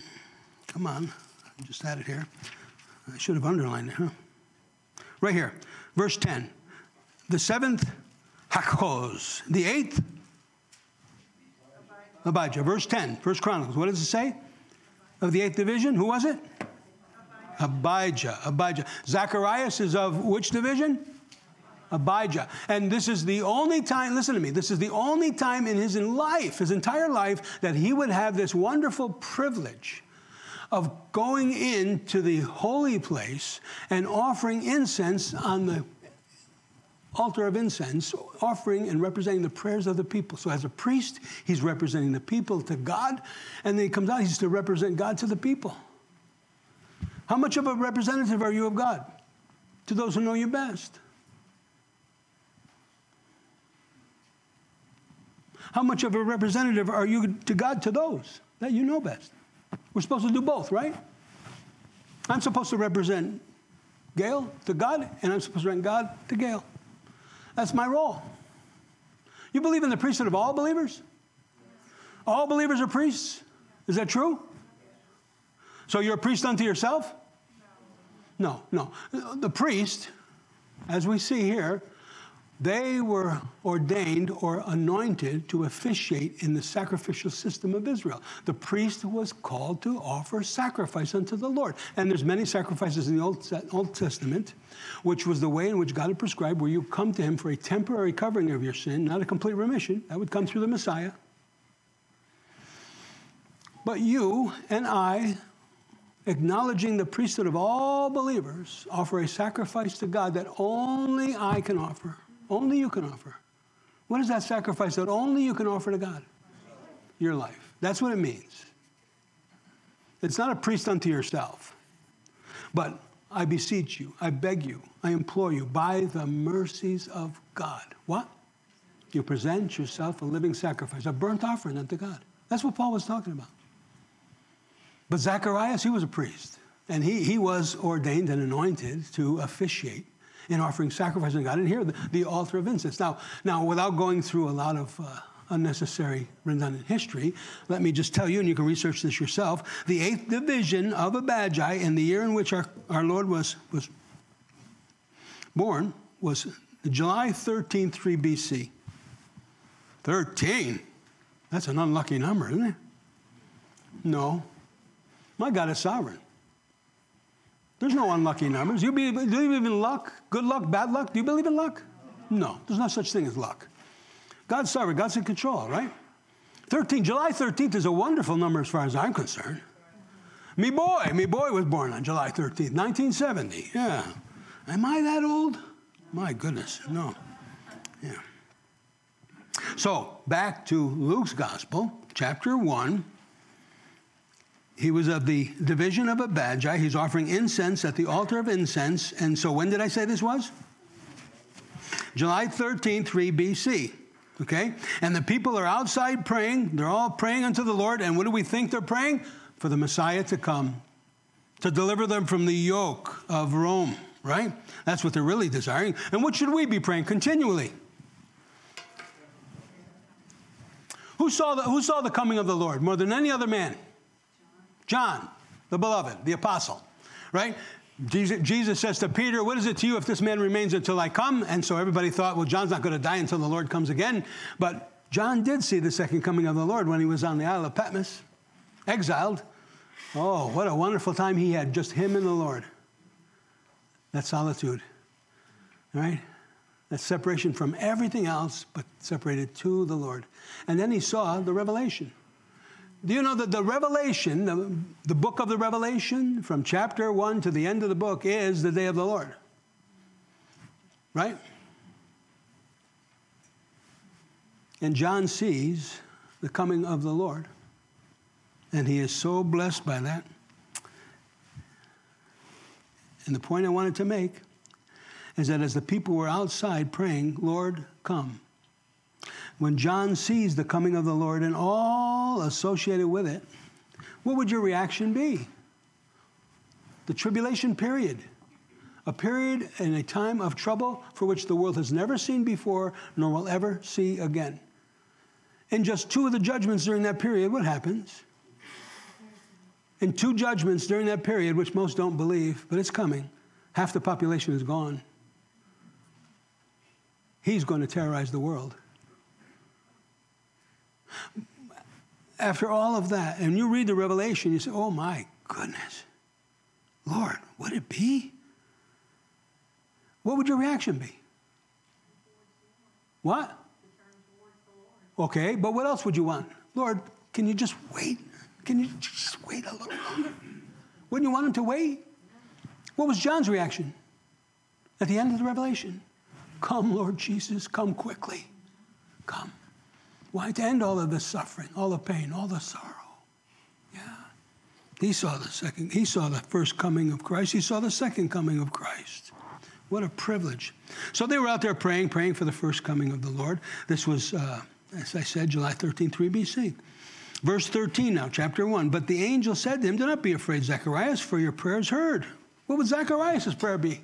come on, I just had it here. I should have underlined it, huh? Right here, verse 10. The seventh Hakkoz. The eighth, Abijah. Verse 10, First Chronicles. What does it say? Of the eighth division, who was it? Abijah. Abijah. Zacharias is of which division? Abijah. And this is the only time, listen to me, this is the only time in his life, his entire life, that he would have this wonderful privilege of going into the holy place and offering incense on the altar of incense, offering and representing the prayers of the people. So, as a priest, he's representing the people to God, and then he comes out, he's to represent God to the people. How much of a representative are you of God? To those who know you best. How much of a representative are you to God to those that you know best? We're supposed to do both, right? I'm supposed to represent Gail to God, and I'm supposed to represent God to Gail. That's my role. You believe in the priesthood of all believers? All believers are priests? Is that true? So you're a priest unto yourself? No, no. The priest, as we see here, they were ordained or anointed to officiate in the sacrificial system of Israel. The priest was called to offer sacrifice unto the Lord. And there's many sacrifices in the Old, Old Testament, which was the way in which God had prescribed where you come to him for a temporary covering of your sin, not a complete remission. That would come through the Messiah. But you and I, acknowledging the priesthood of all believers, offer a sacrifice to God that only I can offer only you can offer. What is that sacrifice that only you can offer to God? Your life. That's what it means. It's not a priest unto yourself. But I beseech you, I beg you, I implore you, by the mercies of God. What? You present yourself a living sacrifice, a burnt offering unto God. That's what Paul was talking about. But Zacharias, he was a priest. And he, he was ordained and anointed to officiate in offering sacrifice to God. And here, the, the altar of incense. Now, now, without going through a lot of uh, unnecessary redundant history, let me just tell you, and you can research this yourself, the eighth division of Abijah in the year in which our, our Lord was, was born was July 13, 3 BC. 13? That's an unlucky number, isn't it? No. My God is sovereign. There's no unlucky numbers. You believe, do you believe in luck? Good luck, bad luck? Do you believe in luck? No, there's no such thing as luck. God's sovereign, God's in control, right? 13, July 13th is a wonderful number as far as I'm concerned. Me boy, me boy was born on July 13th, 1970. Yeah. Am I that old? My goodness, no. Yeah. So, back to Luke's Gospel, chapter 1. He was of the division of Abijah. He's offering incense at the altar of incense. And so, when did I say this was? July 13, 3 BC. Okay? And the people are outside praying. They're all praying unto the Lord. And what do we think they're praying? For the Messiah to come, to deliver them from the yoke of Rome, right? That's what they're really desiring. And what should we be praying continually? Who saw the, who saw the coming of the Lord more than any other man? John, the beloved, the apostle, right? Jesus, says to Peter, What is it to you if this man remains until I come? And so everybody thought, Well, John's not going to die until the Lord comes again. But John did see the second coming of the Lord when he was on the Isle of Patmos, exiled. Oh, what a wonderful time he had, just him and the Lord. That solitude, right? That separation from everything else, but separated to the Lord. And then he saw the revelation. Do you know that the Revelation, the, the book of the Revelation, from chapter 1 to the end of the book, is the day of the Lord? Right? And John sees the coming of the Lord, and he is so blessed by that. And the point I wanted to make is that as the people were outside praying, Lord, come, when John sees the coming of the Lord and all associated with it, what would your reaction be? The tribulation period. A period and a time of trouble for which the world has never seen before nor will ever see again. In just two of the judgments during that period, what happens? In two judgments during that period, which most don't believe, but it's coming, half the population is gone. He's going to terrorize the world after all of that, and you read the Revelation, you say, oh my goodness, Lord, would it be? What would your reaction be? What? Okay, but what else would you want? Lord, can you just wait? Can you just wait a little longer? Wouldn't you want him to wait? What was John's reaction at the end of the revelation? Come, Lord Jesus, come quickly. Come. Why? To end all of the suffering, all the pain, all the sorrow. Yeah. He saw the second, he saw the first coming of Christ. He saw the second coming of Christ. What a privilege. So they were out there praying, praying for the first coming of the Lord. This was, uh, as I said, July 13, 3 BC. Verse 13 now, chapter 1. But the angel said to him, Do not be afraid, Zacharias, for your prayers heard. What would Zacharias' prayer be?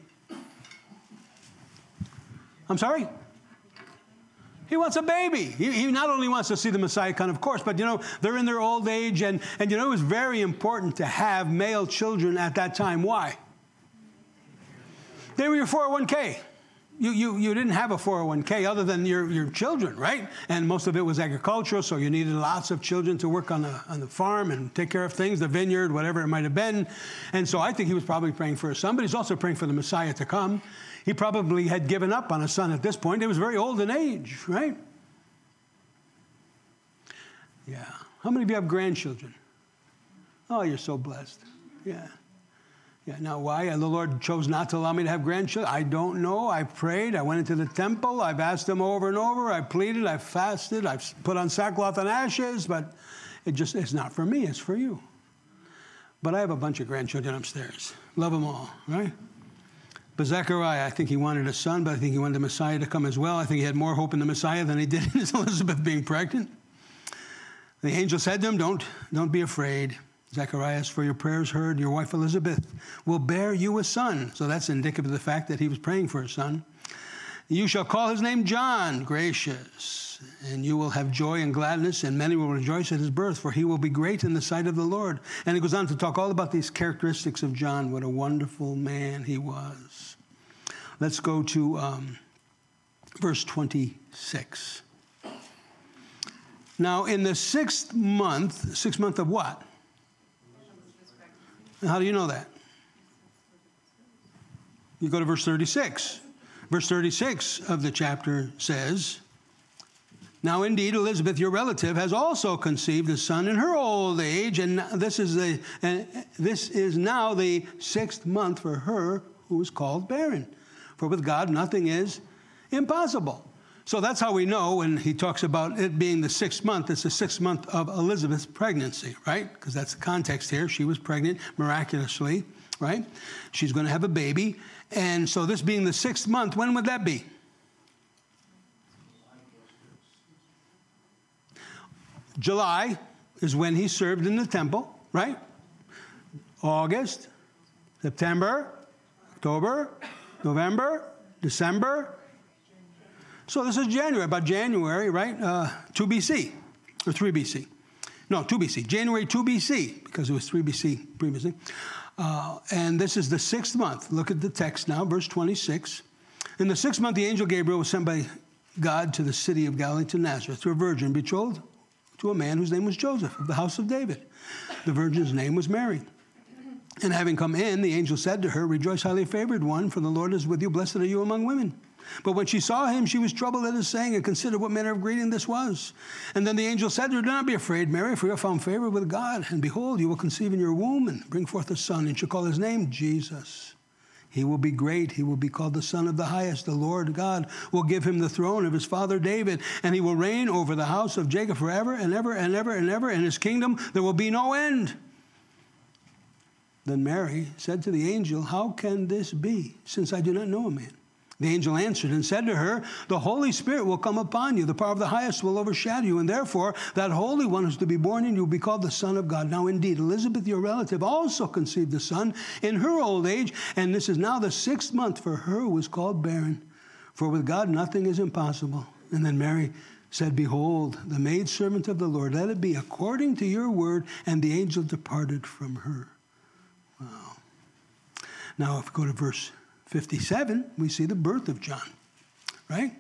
I'm sorry? He wants a baby. He, he, not only wants to see the Messiah come, of course, but you know, they're in their old age, and, and you know, it was very important to have male children at that time. Why? They were your 401k. You, you, you didn't have a 401k other than your, your children, right? And most of it was agricultural, so you needed lots of children to work on the, on the farm and take care of things, the vineyard, whatever it might have been. And so I think he was probably praying for a son, but he's also praying for the Messiah to come. He probably had given up on a son at this point. He was very old in age, right? Yeah. How many of you have grandchildren? Oh, you're so blessed. Yeah. Now, why the Lord chose not to allow me to have grandchildren? I don't know. I prayed. I went into the temple. I've asked Him over and over. I pleaded. I fasted. I've put on sackcloth and ashes, but it just it's not for me. It's for you. But I have a bunch of grandchildren upstairs. Love them all, right? But Zechariah, I think he wanted a son, but I think he wanted the Messiah to come as well. I think he had more hope in the Messiah than he did in his Elizabeth being pregnant. The angel said to him, Don't, don't be afraid. Zechariah, for your prayers heard, your wife Elizabeth will bear you a son. So that's indicative of the fact that he was praying for a son. You shall call his name John, gracious, and you will have joy and gladness, and many will rejoice at his birth, for he will be great in the sight of the Lord. And he goes on to talk all about these characteristics of John, what a wonderful man he was. Let's go to um, verse 26. Now, in the sixth month, sixth month of what? How do you know that? You go to verse 36. Verse 36 of the chapter says, Now indeed, Elizabeth, your relative, has also conceived a son in her old age, and this is, the, and this is now the sixth month for her who is called barren. For with God, nothing is impossible. So that's how we know when he talks about it being the sixth month, it's the sixth month of Elizabeth's pregnancy, right? Because that's the context here. She was pregnant miraculously, right? She's going to have a baby. And so, this being the sixth month, when would that be? July is when he served in the temple, right? August, September, October, November, December. So this is January, about January, right? Uh, 2 BC or 3 BC. No, 2 BC. January 2 BC, because it was 3 BC previously. Uh, and this is the sixth month. Look at the text now, verse 26. In the sixth month, the angel Gabriel was sent by God to the city of Galilee to Nazareth to a virgin betrothed to a man whose name was Joseph of the house of David. The virgin's name was Mary. And having come in, the angel said to her, Rejoice, highly favored one, for the Lord is with you. Blessed are you among women. But when she saw him, she was troubled at his saying and considered what manner of greeting this was. And then the angel said to her, Do not be afraid, Mary, for you have found favor with God. And behold, you will conceive in your womb and bring forth a son, and shall call his name Jesus. He will be great. He will be called the Son of the Highest. The Lord God will give him the throne of his father David, and he will reign over the house of Jacob forever and ever and ever and ever. In his kingdom there will be no end. Then Mary said to the angel, How can this be, since I do not know a man? The angel answered and said to her, The Holy Spirit will come upon you. The power of the highest will overshadow you. And therefore, that Holy One who is to be born in you will be called the Son of God. Now, indeed, Elizabeth, your relative, also conceived a son in her old age. And this is now the sixth month for her was called barren. For with God, nothing is impossible. And then Mary said, Behold, the maidservant of the Lord, let it be according to your word. And the angel departed from her. Wow. Now, if we go to verse 57, we see the birth of John, right?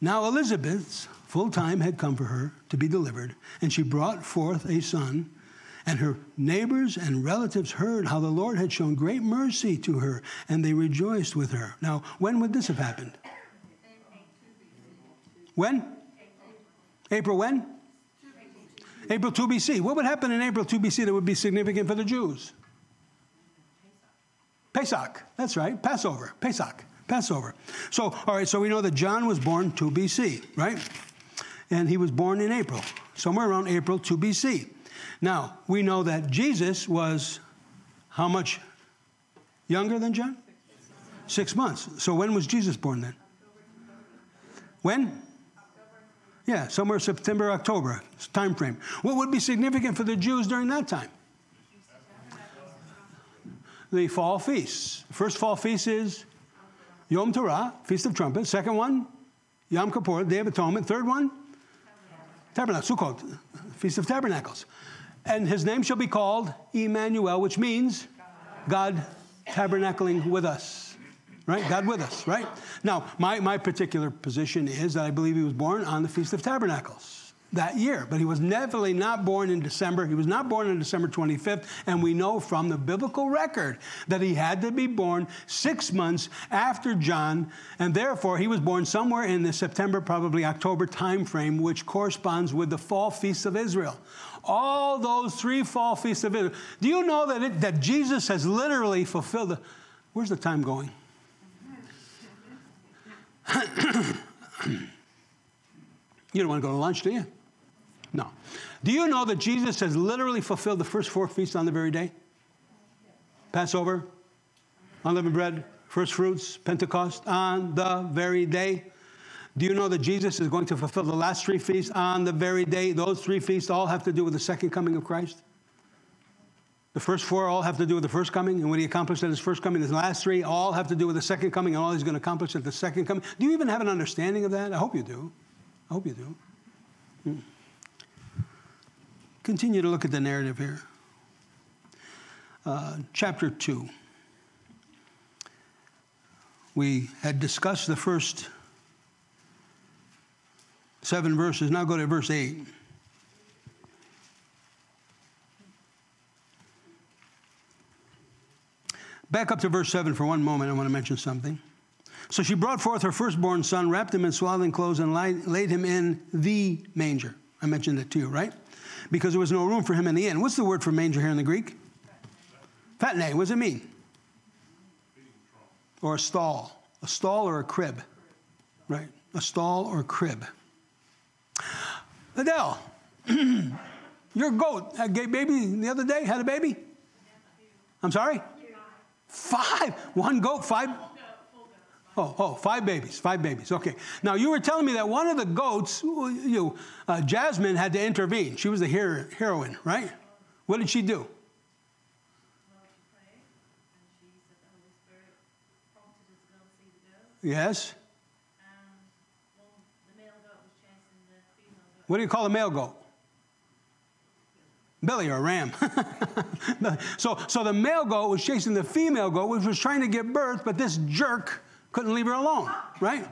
Now Elizabeth's full time had come for her to be delivered, and she brought forth a son. And her neighbors and relatives heard how the Lord had shown great mercy to her, and they rejoiced with her. Now, when would this have happened? When? April when? April 2 BC. What would happen in April 2 BC that would be significant for the Jews? Pesach. That's right. Passover. Pesach. Passover. So, all right, so we know that John was born 2 BC, right? And he was born in April, somewhere around April 2 BC. Now, we know that Jesus was how much younger than John? Six months. So when was Jesus born then? When? Yeah, somewhere September, October time frame. What would be significant for the Jews during that time? The fall feasts. First fall feast is Yom Teruah, Feast of Trumpets. Second one, Yom Kippur, Day of Atonement. Third one, Tabernacle, Sukkot, Feast of Tabernacles. And his name shall be called Emmanuel, which means God tabernacling with us. Right? God with us, right? Now, my, my particular position is that I believe he was born on the Feast of Tabernacles that year. But he was definitely not born in December. He was not born on December 25th. And we know from the biblical record that he had to be born six months after John. And therefore, he was born somewhere in the September, probably October time frame, which corresponds with the fall feasts of Israel. All those three fall feasts of Israel. Do you know that, it, that Jesus has literally fulfilled the. Where's the time going? you don't want to go to lunch, do you? No. Do you know that Jesus has literally fulfilled the first four feasts on the very day? Passover, unleavened bread, first fruits, Pentecost on the very day. Do you know that Jesus is going to fulfill the last three feasts on the very day? Those three feasts all have to do with the second coming of Christ. The first four all have to do with the first coming, and what he accomplished at his first coming. The last three all have to do with the second coming, and all he's going to accomplish at the second coming. Do you even have an understanding of that? I hope you do. I hope you do. Hmm. Continue to look at the narrative here. Uh, chapter 2. We had discussed the first seven verses. Now go to verse 8. Back up to verse 7 for one moment. I want to mention something. So she brought forth her firstborn son, wrapped him in swaddling clothes, and laid him in the manger. I mentioned it to you, right? Because there was no room for him in the inn. What's the word for manger here in the Greek? Phatne. What does it mean? Or a stall. A stall or a crib. Right? A stall or a crib. Adele, your goat had a baby the other day, had a baby? I'm sorry? Five. One goat, five. Oh, oh, five babies, five babies. Okay. Now you were telling me that one of the goats, you, uh, Jasmine, had to intervene. She was the hero, heroine, right? What did she do? Yes. What do you call a male goat? Billy or a ram. so, so the male goat was chasing the female goat, which was trying to give birth, but this jerk couldn't leave her alone, right?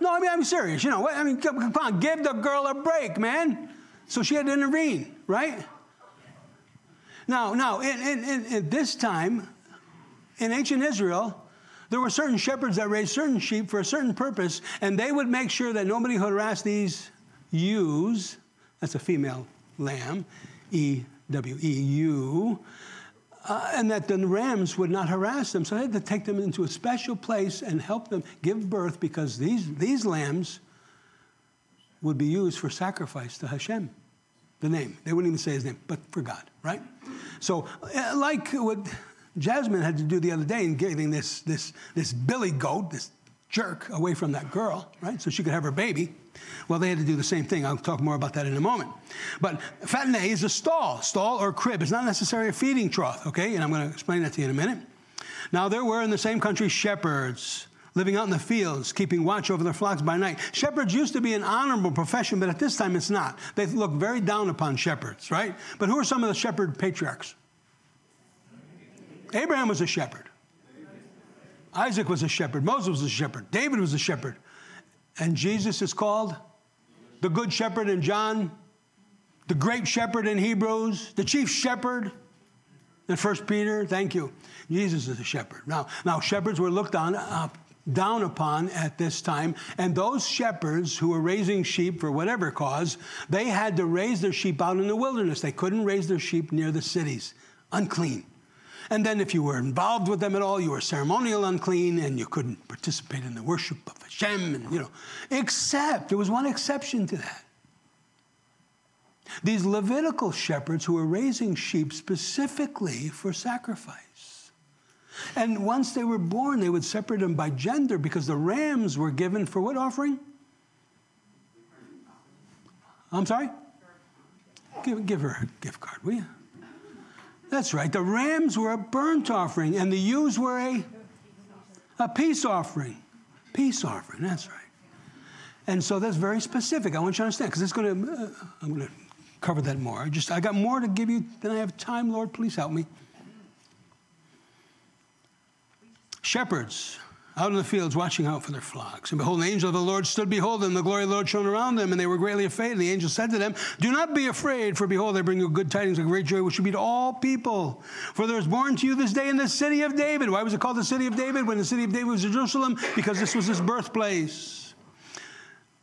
No, I mean, I'm serious. You know, I mean, come, on, give the girl a break, man. So she had to intervene, right? Now, now, in, in, in, this time, in ancient Israel, there were certain shepherds that raised certain sheep for a certain purpose, and they would make sure that nobody would harass these ewes. That's a female lamb, E W E U, uh, and that the rams would not harass them. So they had to take them into a special place and help them give birth because these, these lambs would be used for sacrifice to Hashem, the name. They wouldn't even say his name, but for God, right? So, uh, like what Jasmine had to do the other day in getting this, this, this billy goat, this jerk, away from that girl, right? So she could have her baby. Well, they had to do the same thing. I'll talk more about that in a moment. But phatne is a stall, stall or crib. It's not necessarily a feeding trough, okay? And I'm going to explain that to you in a minute. Now, there were in the same country shepherds living out in the fields, keeping watch over their flocks by night. Shepherds used to be an honorable profession, but at this time it's not. They look very down upon shepherds, right? But who are some of the shepherd patriarchs? Abraham was a shepherd. Isaac was a shepherd. Moses was a shepherd. David was a shepherd. And Jesus is called the Good Shepherd in John, the Great Shepherd in Hebrews, the Chief Shepherd in First Peter. Thank you. Jesus is a shepherd. Now, now shepherds were looked on uh, down upon at this time, and those shepherds who were raising sheep for whatever cause, they had to raise their sheep out in the wilderness. They couldn't raise their sheep near the cities, unclean. And then, if you were involved with them at all, you were ceremonial unclean and you couldn't participate in the worship of Hashem. And, you know, except, there was one exception to that. These Levitical shepherds who were raising sheep specifically for sacrifice. And once they were born, they would separate them by gender because the rams were given for what offering? I'm sorry? Give, give her a gift card, will you? That's right. The rams were a burnt offering, and the ewes were a, a peace offering. Peace offering, that's right. And so that's very specific. I want you to understand, because it's going to, uh, I'm going to cover that more. I just, I got more to give you than I have time. Lord, please help me. Shepherds out in the fields watching out for their flocks. And behold, an angel of the Lord stood, behold, and the glory of the Lord shone around them, and they were greatly afraid. And the angel said to them, Do not be afraid, for behold, I bring you good tidings of great joy, which will be to all people. For there is born to you this day in the city of David. Why was it called the city of David when the city of David was Jerusalem? Because this was his birthplace.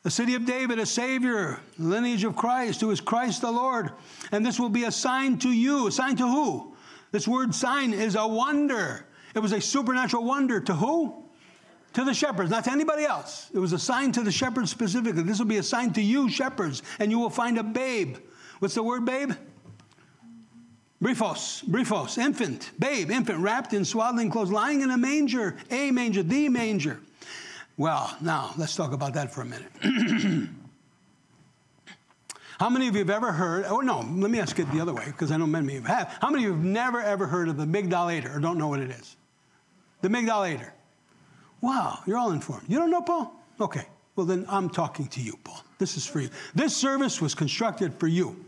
The city of David, a Savior, lineage of Christ, who is Christ the Lord. And this will be a sign to you. A sign to who? This word sign is a wonder. It was a supernatural wonder to who? To the shepherds, not to anybody else. It was a sign to the shepherds specifically. This will be a sign to you, shepherds, and you will find a babe. What's the word, babe? Brephos, brephos, infant, babe, infant, wrapped in swaddling clothes, lying in a manger, a manger, the manger. Well, now let's talk about that for a minute. How many of you have ever heard, oh no, let me ask it the other way, because I know many of you have. How many of you have never ever heard of the Migdal Eder or don't know what it is? The Migdal Eder. Wow, you're all informed. You don't know, Paul? Okay, well then I'm talking to you, Paul. This is for you. This service was constructed for you.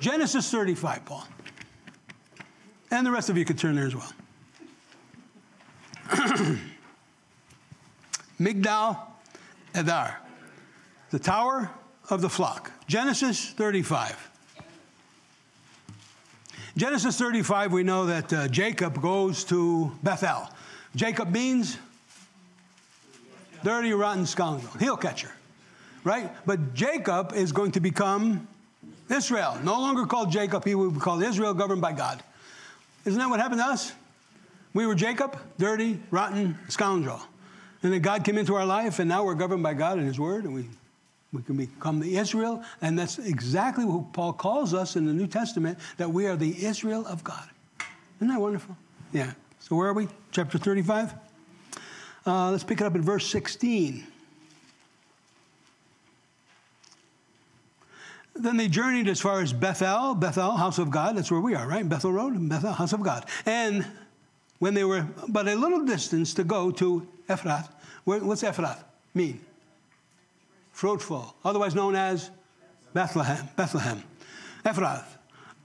Genesis 35, Paul. And the rest of you could turn there as well. Migdal Eder, the tower of the flock. Genesis 35. Genesis 35, we know that uh, Jacob goes to Bethel. Jacob means dirty, rotten scoundrel, heel catcher, right? But Jacob is going to become Israel. No longer called Jacob, he will be called Israel, governed by God. Isn't that what happened to us? We were Jacob, dirty, rotten scoundrel. And then God came into our life, and now we're governed by God and His Word, and we we can become the Israel, and that's exactly what Paul calls us in the New Testament that we are the Israel of God. Isn't that wonderful? Yeah. So where are we? Chapter 35? Uh, let's pick it up in verse 16. Then they journeyed as far as Bethel, Bethel, house of God. That's where we are, right? Bethel Road, Bethel, house of God. And when they were but a little distance to go to Ephrath, what's Ephrath mean? fruitful, otherwise known as Bethlehem. Bethlehem. Ephrath.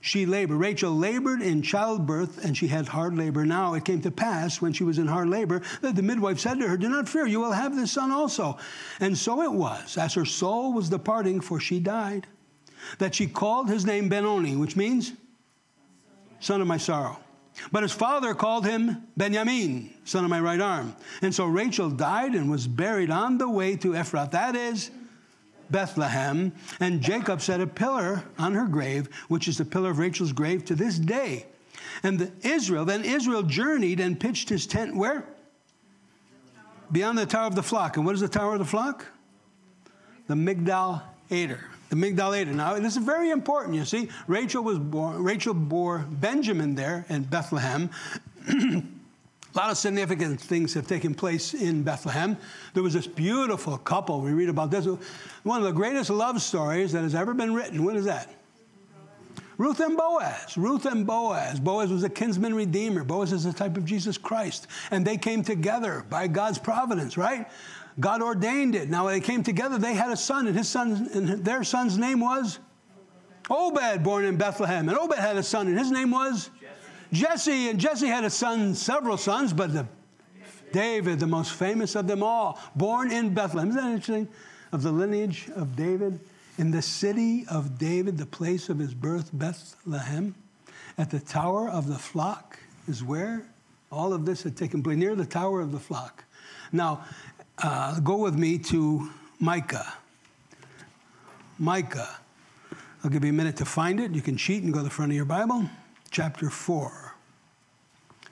She labored. Rachel labored in childbirth and she had hard labor. Now it came to pass when she was in hard labor that the midwife said to her, Do not fear, you will have this son also. And so it was, as her soul was departing, for she died, that she called his name Benoni, which means son of my sorrow. But his father called him Benjamin, son of my right arm. And so Rachel died and was buried on the way to Ephrath. That is, Bethlehem, and Jacob set a pillar on her grave, which is the pillar of Rachel's grave to this day. And the Israel, then Israel journeyed and pitched his tent where? Beyond the tower of the flock. And what is the tower of the flock? The Migdal Eder. The Migdal Eder. Now, this is very important, you see. Rachel was born, Rachel bore Benjamin there in Bethlehem. A lot of significant things have taken place in Bethlehem. There was this beautiful couple. We read about this. One of the greatest love stories that has ever been written. What is that? Ruth and Boaz. Ruth and Boaz. Boaz was a kinsman redeemer. Boaz is a type of Jesus Christ. And they came together by God's providence, right? God ordained it. Now they came together, they had a son, and his son and their son's name was Obed, born in Bethlehem. And Obed had a son, and his name was Jesse, and Jesse had a son, several sons, but the, David, the most famous of them all, born in Bethlehem. Isn't that interesting? Of the lineage of David, in the city of David, the place of his birth, Bethlehem, at the tower of the flock is where all of this had taken place, near the tower of the flock. Now, uh, go with me to Micah. Micah. I'll give you a minute to find it. You can cheat and go to the front of your Bible chapter 4.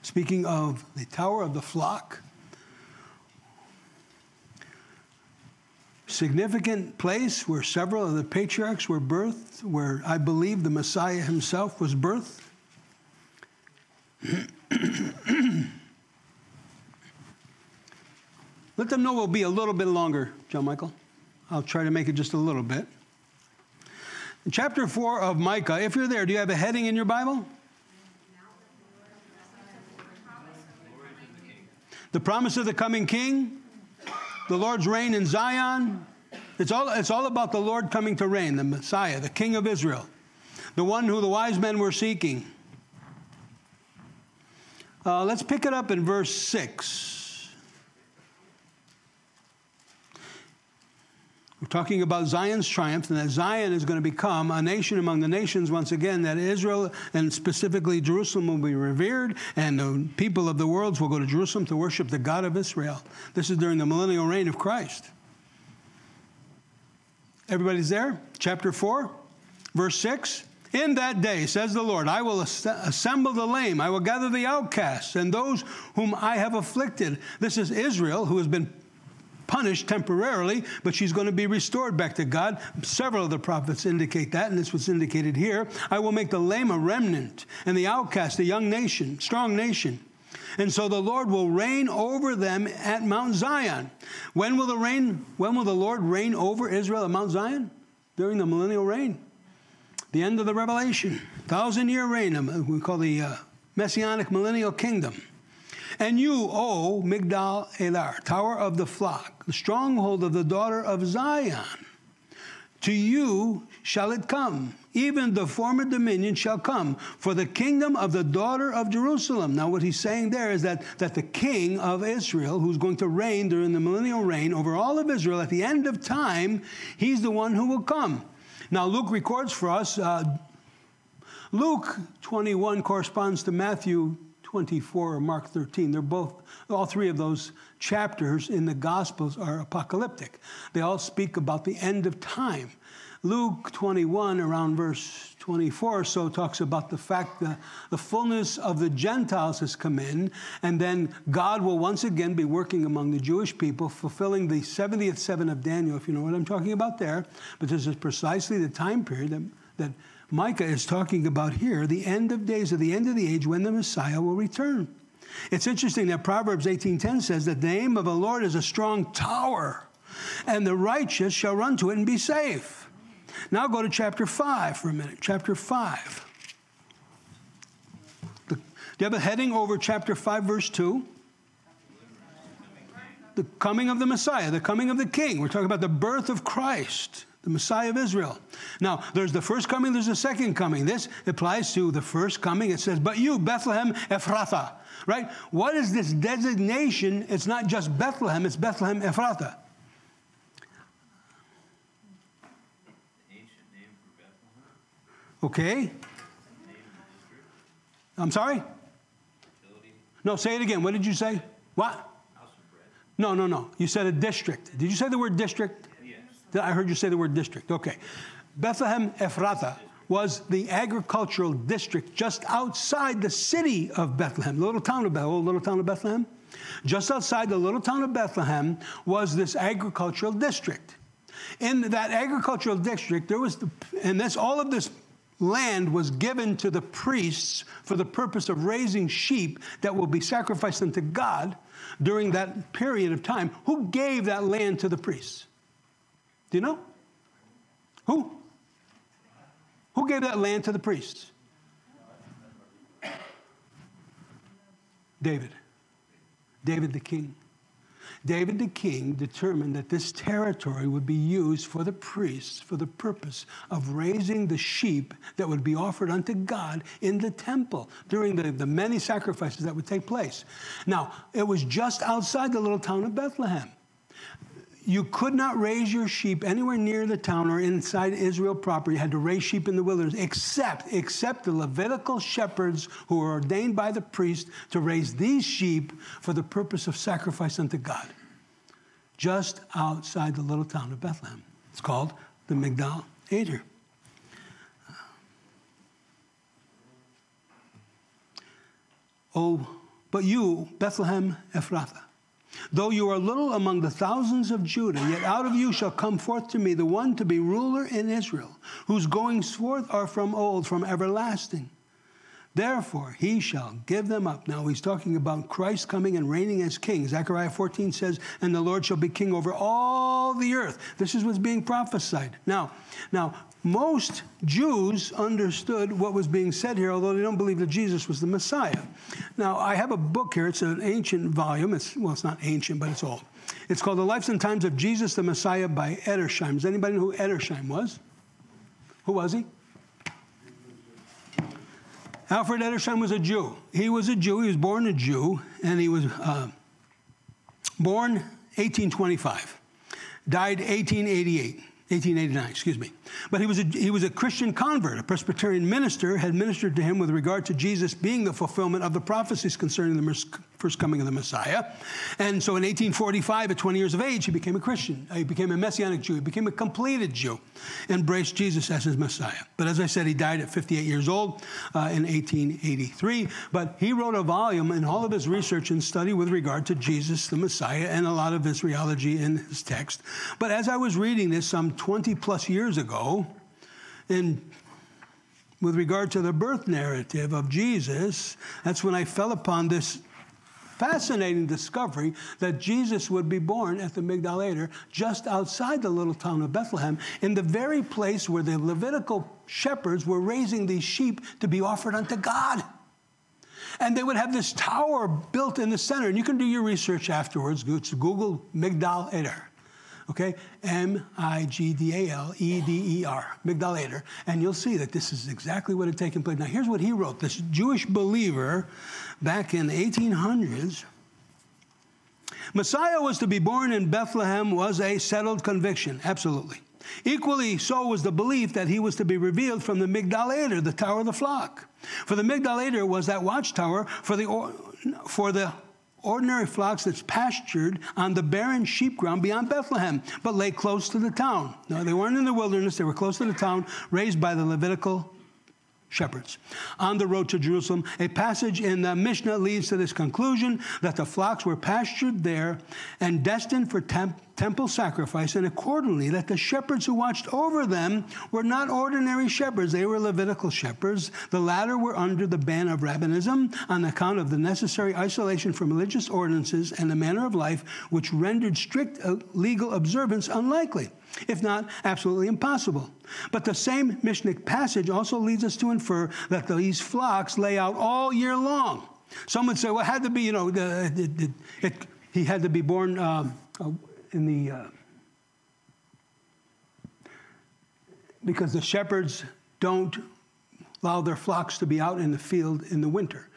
Speaking of the Tower of the Flock, significant place where several of the patriarchs were birthed, where I believe the Messiah himself was birthed. Let them know we'll be a little bit longer, John Michael. I'll try to make it just a little bit. Chapter 4 of Micah, if you're there, do you have a heading in your Bible? The promise of the coming king, the Lord's reign in Zion. It's all, it's all about the Lord coming to reign, the Messiah, the King of Israel, the one who the wise men were seeking. Uh, let's pick it up in verse 6. We're talking about Zion's triumph and that Zion is going to become a nation among the nations once again, that Israel and specifically Jerusalem will be revered, and the people of the world will go to Jerusalem to worship the God of Israel. This is during the millennial reign of Christ. Everybody's there? Chapter 4, verse 6. In that day, says the Lord, I will assemble the lame, I will gather the outcasts, and those whom I have afflicted. This is Israel, who has been punished temporarily, but she's going to be restored back to God. Several of the prophets indicate that, and this was indicated here. I will make the lame a remnant, and the outcast a young nation, strong nation. And so the Lord will reign over them at Mount Zion. When will the reign, when will the Lord reign over Israel at Mount Zion? During the millennial reign. the end of the revelation, thousand year reign, we call the uh, messianic millennial kingdom. And you, O Migdal Eder, tower of the flock, the stronghold of the daughter of Zion, to you shall it come. Even the former dominion shall come for the kingdom of the daughter of Jerusalem. Now, what he's saying there is that, that the king of Israel, who's going to reign during the millennial reign over all of Israel at the end of time, he's the one who will come. Now, Luke records for us, uh, Luke 21 corresponds to Matthew 24 or Mark 13. They're both, all three of those chapters in the Gospels are apocalyptic. They all speak about the end of time. Luke 21, around verse 24 or so, talks about the fact that the fullness of the Gentiles has come in, and then God will once again be working among the Jewish people, fulfilling the 70th seven of Daniel, if you know what I'm talking about there. But this is precisely the time period that, that Micah is talking about here the end of days, or the end of the age when the Messiah will return. It's interesting that Proverbs 18:10 says that the name of the Lord is a strong tower, and the righteous shall run to it and be safe. Now go to chapter 5 for a minute. Chapter 5. The, do you have a heading over chapter 5, verse 2? The coming of the Messiah, the coming of the King. We're talking about the birth of Christ the Messiah of Israel. Now, there's the first coming, there's the second coming. This applies to the first coming. It says, But you, Bethlehem Ephrathah, right? What is this designation? It's not just Bethlehem, it's Bethlehem Ephrathah. Okay? I'm sorry? No, say it again. What did you say? What? No, no, no. You said a district. Did you say the word district? I heard you say the word district. Okay. Bethlehem Ephrathah was the agricultural district just outside the city of Bethlehem, the little town of Bethlehem, little town of Bethlehem. Just outside the little town of Bethlehem was this agricultural district. In that agricultural district, there was, the, and this all of this land was given to the priests for the purpose of raising sheep that will be sacrificed unto God during that period of time. Who gave that land to the priests? Do you know? Who? Who gave that land to the priests? David. David the king. David the king determined that this territory would be used for the priests for the purpose of raising the sheep that would be offered unto God in the temple during the, the many sacrifices that would take place. Now, it was just outside the little town of Bethlehem you could not raise your sheep anywhere near the town or inside Israel proper. You had to raise sheep in the wilderness, except except the Levitical shepherds who were ordained by the priest to raise these sheep for the purpose of sacrifice unto God. Just outside the little town of Bethlehem. It's called the Migdal Eder. Oh, but you, Bethlehem Ephrathah, Though you are little among the thousands of Judah, yet out of you shall come forth to me the one to be ruler in Israel, whose goings forth are from old, from everlasting. Therefore, he shall give them up. Now, he's talking about Christ coming and reigning as king. Zechariah 14 says, And the Lord shall be king over all the earth. This is what's being prophesied. Now, now, most Jews understood what was being said here, although they don't believe that Jesus was the Messiah. Now, I have a book here. It's an ancient volume. It's, well, it's not ancient, but it's old. It's called The Lives and Times of Jesus the Messiah by Edersheim. Does anybody know who Edersheim was? Who was he? Alfred Edersheim was a Jew. He was a Jew. He was born a Jew, and he was uh, born 1825, died 1888. 1889, excuse me. But he was, a, he was a Christian convert. A Presbyterian minister had ministered to him with regard to Jesus being the fulfillment of the prophecies concerning the first coming of the Messiah. And so in 1845, at 20 years of age, he became a Christian. He became a Messianic Jew. He became a completed Jew, embraced Jesus as his Messiah. But as I said, he died at 58 years old uh, in 1883. But he wrote a volume in all of his research and study with regard to Jesus, the Messiah, and a lot of his theology in his text. But as I was reading this some 20 plus years ago, and with regard to the birth narrative of Jesus, that's when I fell upon this fascinating discovery that Jesus would be born at the Migdal Eder, just outside the little town of Bethlehem, in the very place where the Levitical shepherds were raising these sheep to be offered unto God. And they would have this tower built in the center. And you can do your research afterwards. Google Migdal Eder okay? M I G D A L E D E R, Migdal Eder. And you'll see that this is exactly what had taken place. Now, here's what he wrote this Jewish believer back in the 1800s. Messiah was to be born in Bethlehem was a settled conviction, absolutely. Equally so was the belief that he was to be revealed from the Migdal Eder, the tower of the flock. For the Migdal Eder was that watchtower for the, for the ordinary flocks that's pastured on the barren sheep ground beyond Bethlehem, but lay close to the town. No, they weren't in the wilderness, they were close to the town, raised by the Levitical shepherds. On the road to Jerusalem, a passage in the Mishnah leads to this conclusion that the flocks were pastured there and destined for temp- temple sacrifice, and accordingly, that the shepherds who watched over them were not ordinary shepherds, they were Levitical shepherds. The latter were under the ban of rabbinism on account of the necessary isolation from religious ordinances and the manner of life which rendered strict uh, legal observance unlikely if not absolutely impossible. But the same Mishnah passage also leads us to infer that these flocks lay out all year long. Some would say, well, it had to be, you know, it, it, it, he had to be born um, uh, in the. Uh, because the shepherds don't allow their flocks to be out in the field in the winter.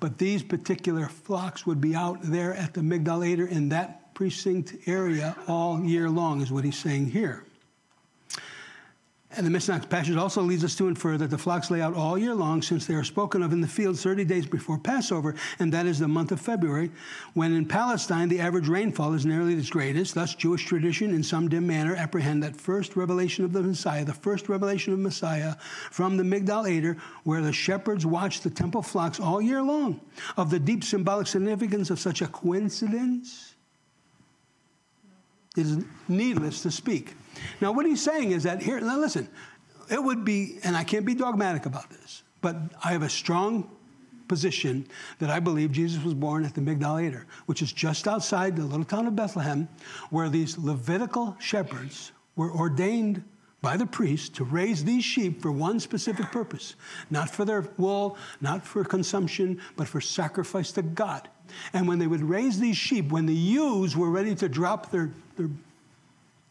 But these particular flocks would be out there at the Migdal Eder in that precinct area all year long, is what he's saying here. And the Mishnah passage also leads us to infer that the flocks lay out all year long since they are spoken of in the fields 30 days before Passover, and that is the month of February, when in Palestine the average rainfall is nearly its greatest. Thus, Jewish tradition, in some dim manner, apprehend that first revelation of the Messiah, the first revelation of Messiah from the Migdal Eder, where the shepherds watched the temple flocks all year long. Of the deep symbolic significance of such a coincidence, it is needless to speak. Now, what he's saying is that here, now listen, it would be, and I can't be dogmatic about this, but I have a strong position that I believe Jesus was born at the Migdal Eder, which is just outside the little town of Bethlehem, where these Levitical shepherds were ordained by the priest to raise these sheep for one specific purpose not for their wool, not for consumption, but for sacrifice to God. And when they would raise these sheep, when the ewes were ready to drop their, their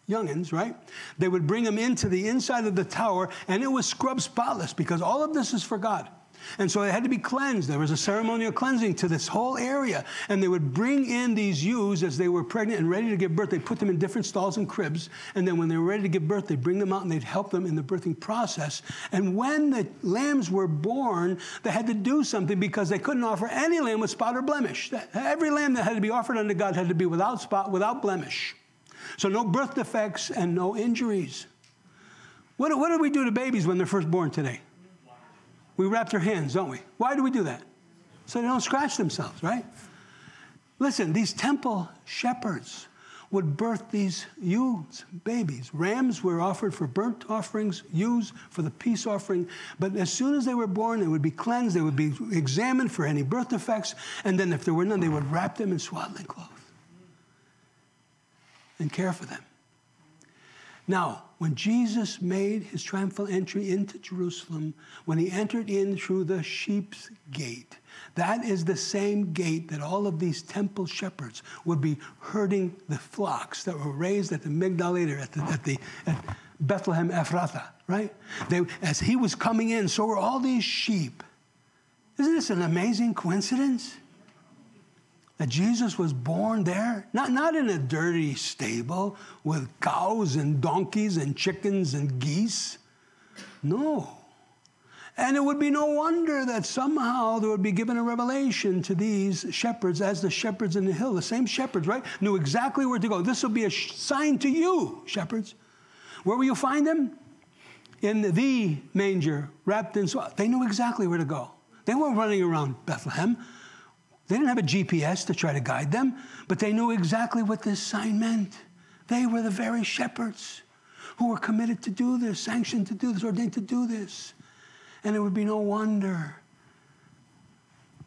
youngins, right? They would bring them into the inside of the tower, and it was scrub spotless because all of this is for God. And so it had to be cleansed. There was a ceremonial cleansing to this whole area. And they would bring in these ewes as they were pregnant and ready to give birth. They'd put them in different stalls and cribs. And then when they were ready to give birth, they'd bring them out and they'd help them in the birthing process. And when the lambs were born, they had to do something because they couldn't offer any lamb with spot or blemish. Every lamb that had to be offered unto God had to be without spot, without blemish. So no birth defects and no injuries. What, what do we do to babies when they're first born today? we wrap their hands, don't we? Why do we do that? So they don't scratch themselves, right? Listen, these temple shepherds would birth these ewes, babies. Rams were offered for burnt offerings, ewes for the peace offering. But as soon as they were born, they would be cleansed, they would be examined for any birth defects, and then if there were none, they would wrap them in swaddling cloth and care for them. Now, when Jesus made his triumphal entry into Jerusalem, when he entered in through the sheep's gate, that is the same gate that all of these temple shepherds would be herding the flocks that were raised at the Migdal at the, at the at Bethlehem Ephrathah, right? They, as he was coming in, so were all these sheep. Isn't this an amazing coincidence? That Jesus was born there, not, not in a dirty stable with cows and donkeys and chickens and geese. No. And it would be no wonder that somehow there would be given a revelation to these shepherds as the shepherds in the hill. The same shepherds, right? Knew exactly where to go. This will be a sign to you, shepherds. Where will you find them? In the manger, wrapped in swaddling. They knew exactly where to go. They weren't running around Bethlehem. They didn't have a GPS to try to guide them, but they knew exactly what this sign meant. They were the very shepherds who were committed to do this, sanctioned to do this, ordained to do this. And it would be no wonder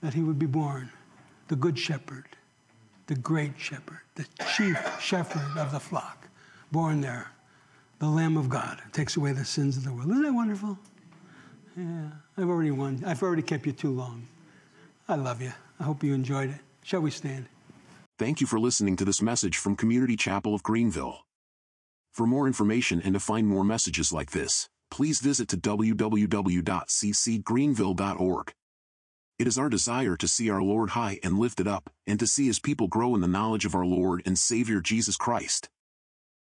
that he would be born. the good shepherd, the great shepherd, the chief shepherd of the flock, born there, the Lamb of God, takes away the sins of the world. Isn't that wonderful? Yeah, I've already won. I've already kept you too long. I love you. I hope you enjoyed it. Shall we stand? Thank you for listening to this message from Community Chapel of Greenville. For more information and to find more messages like this, please visit to www.ccgreenville.org. It is our desire to see our Lord high and lifted up, and to see his people grow in the knowledge of our Lord and Savior Jesus Christ.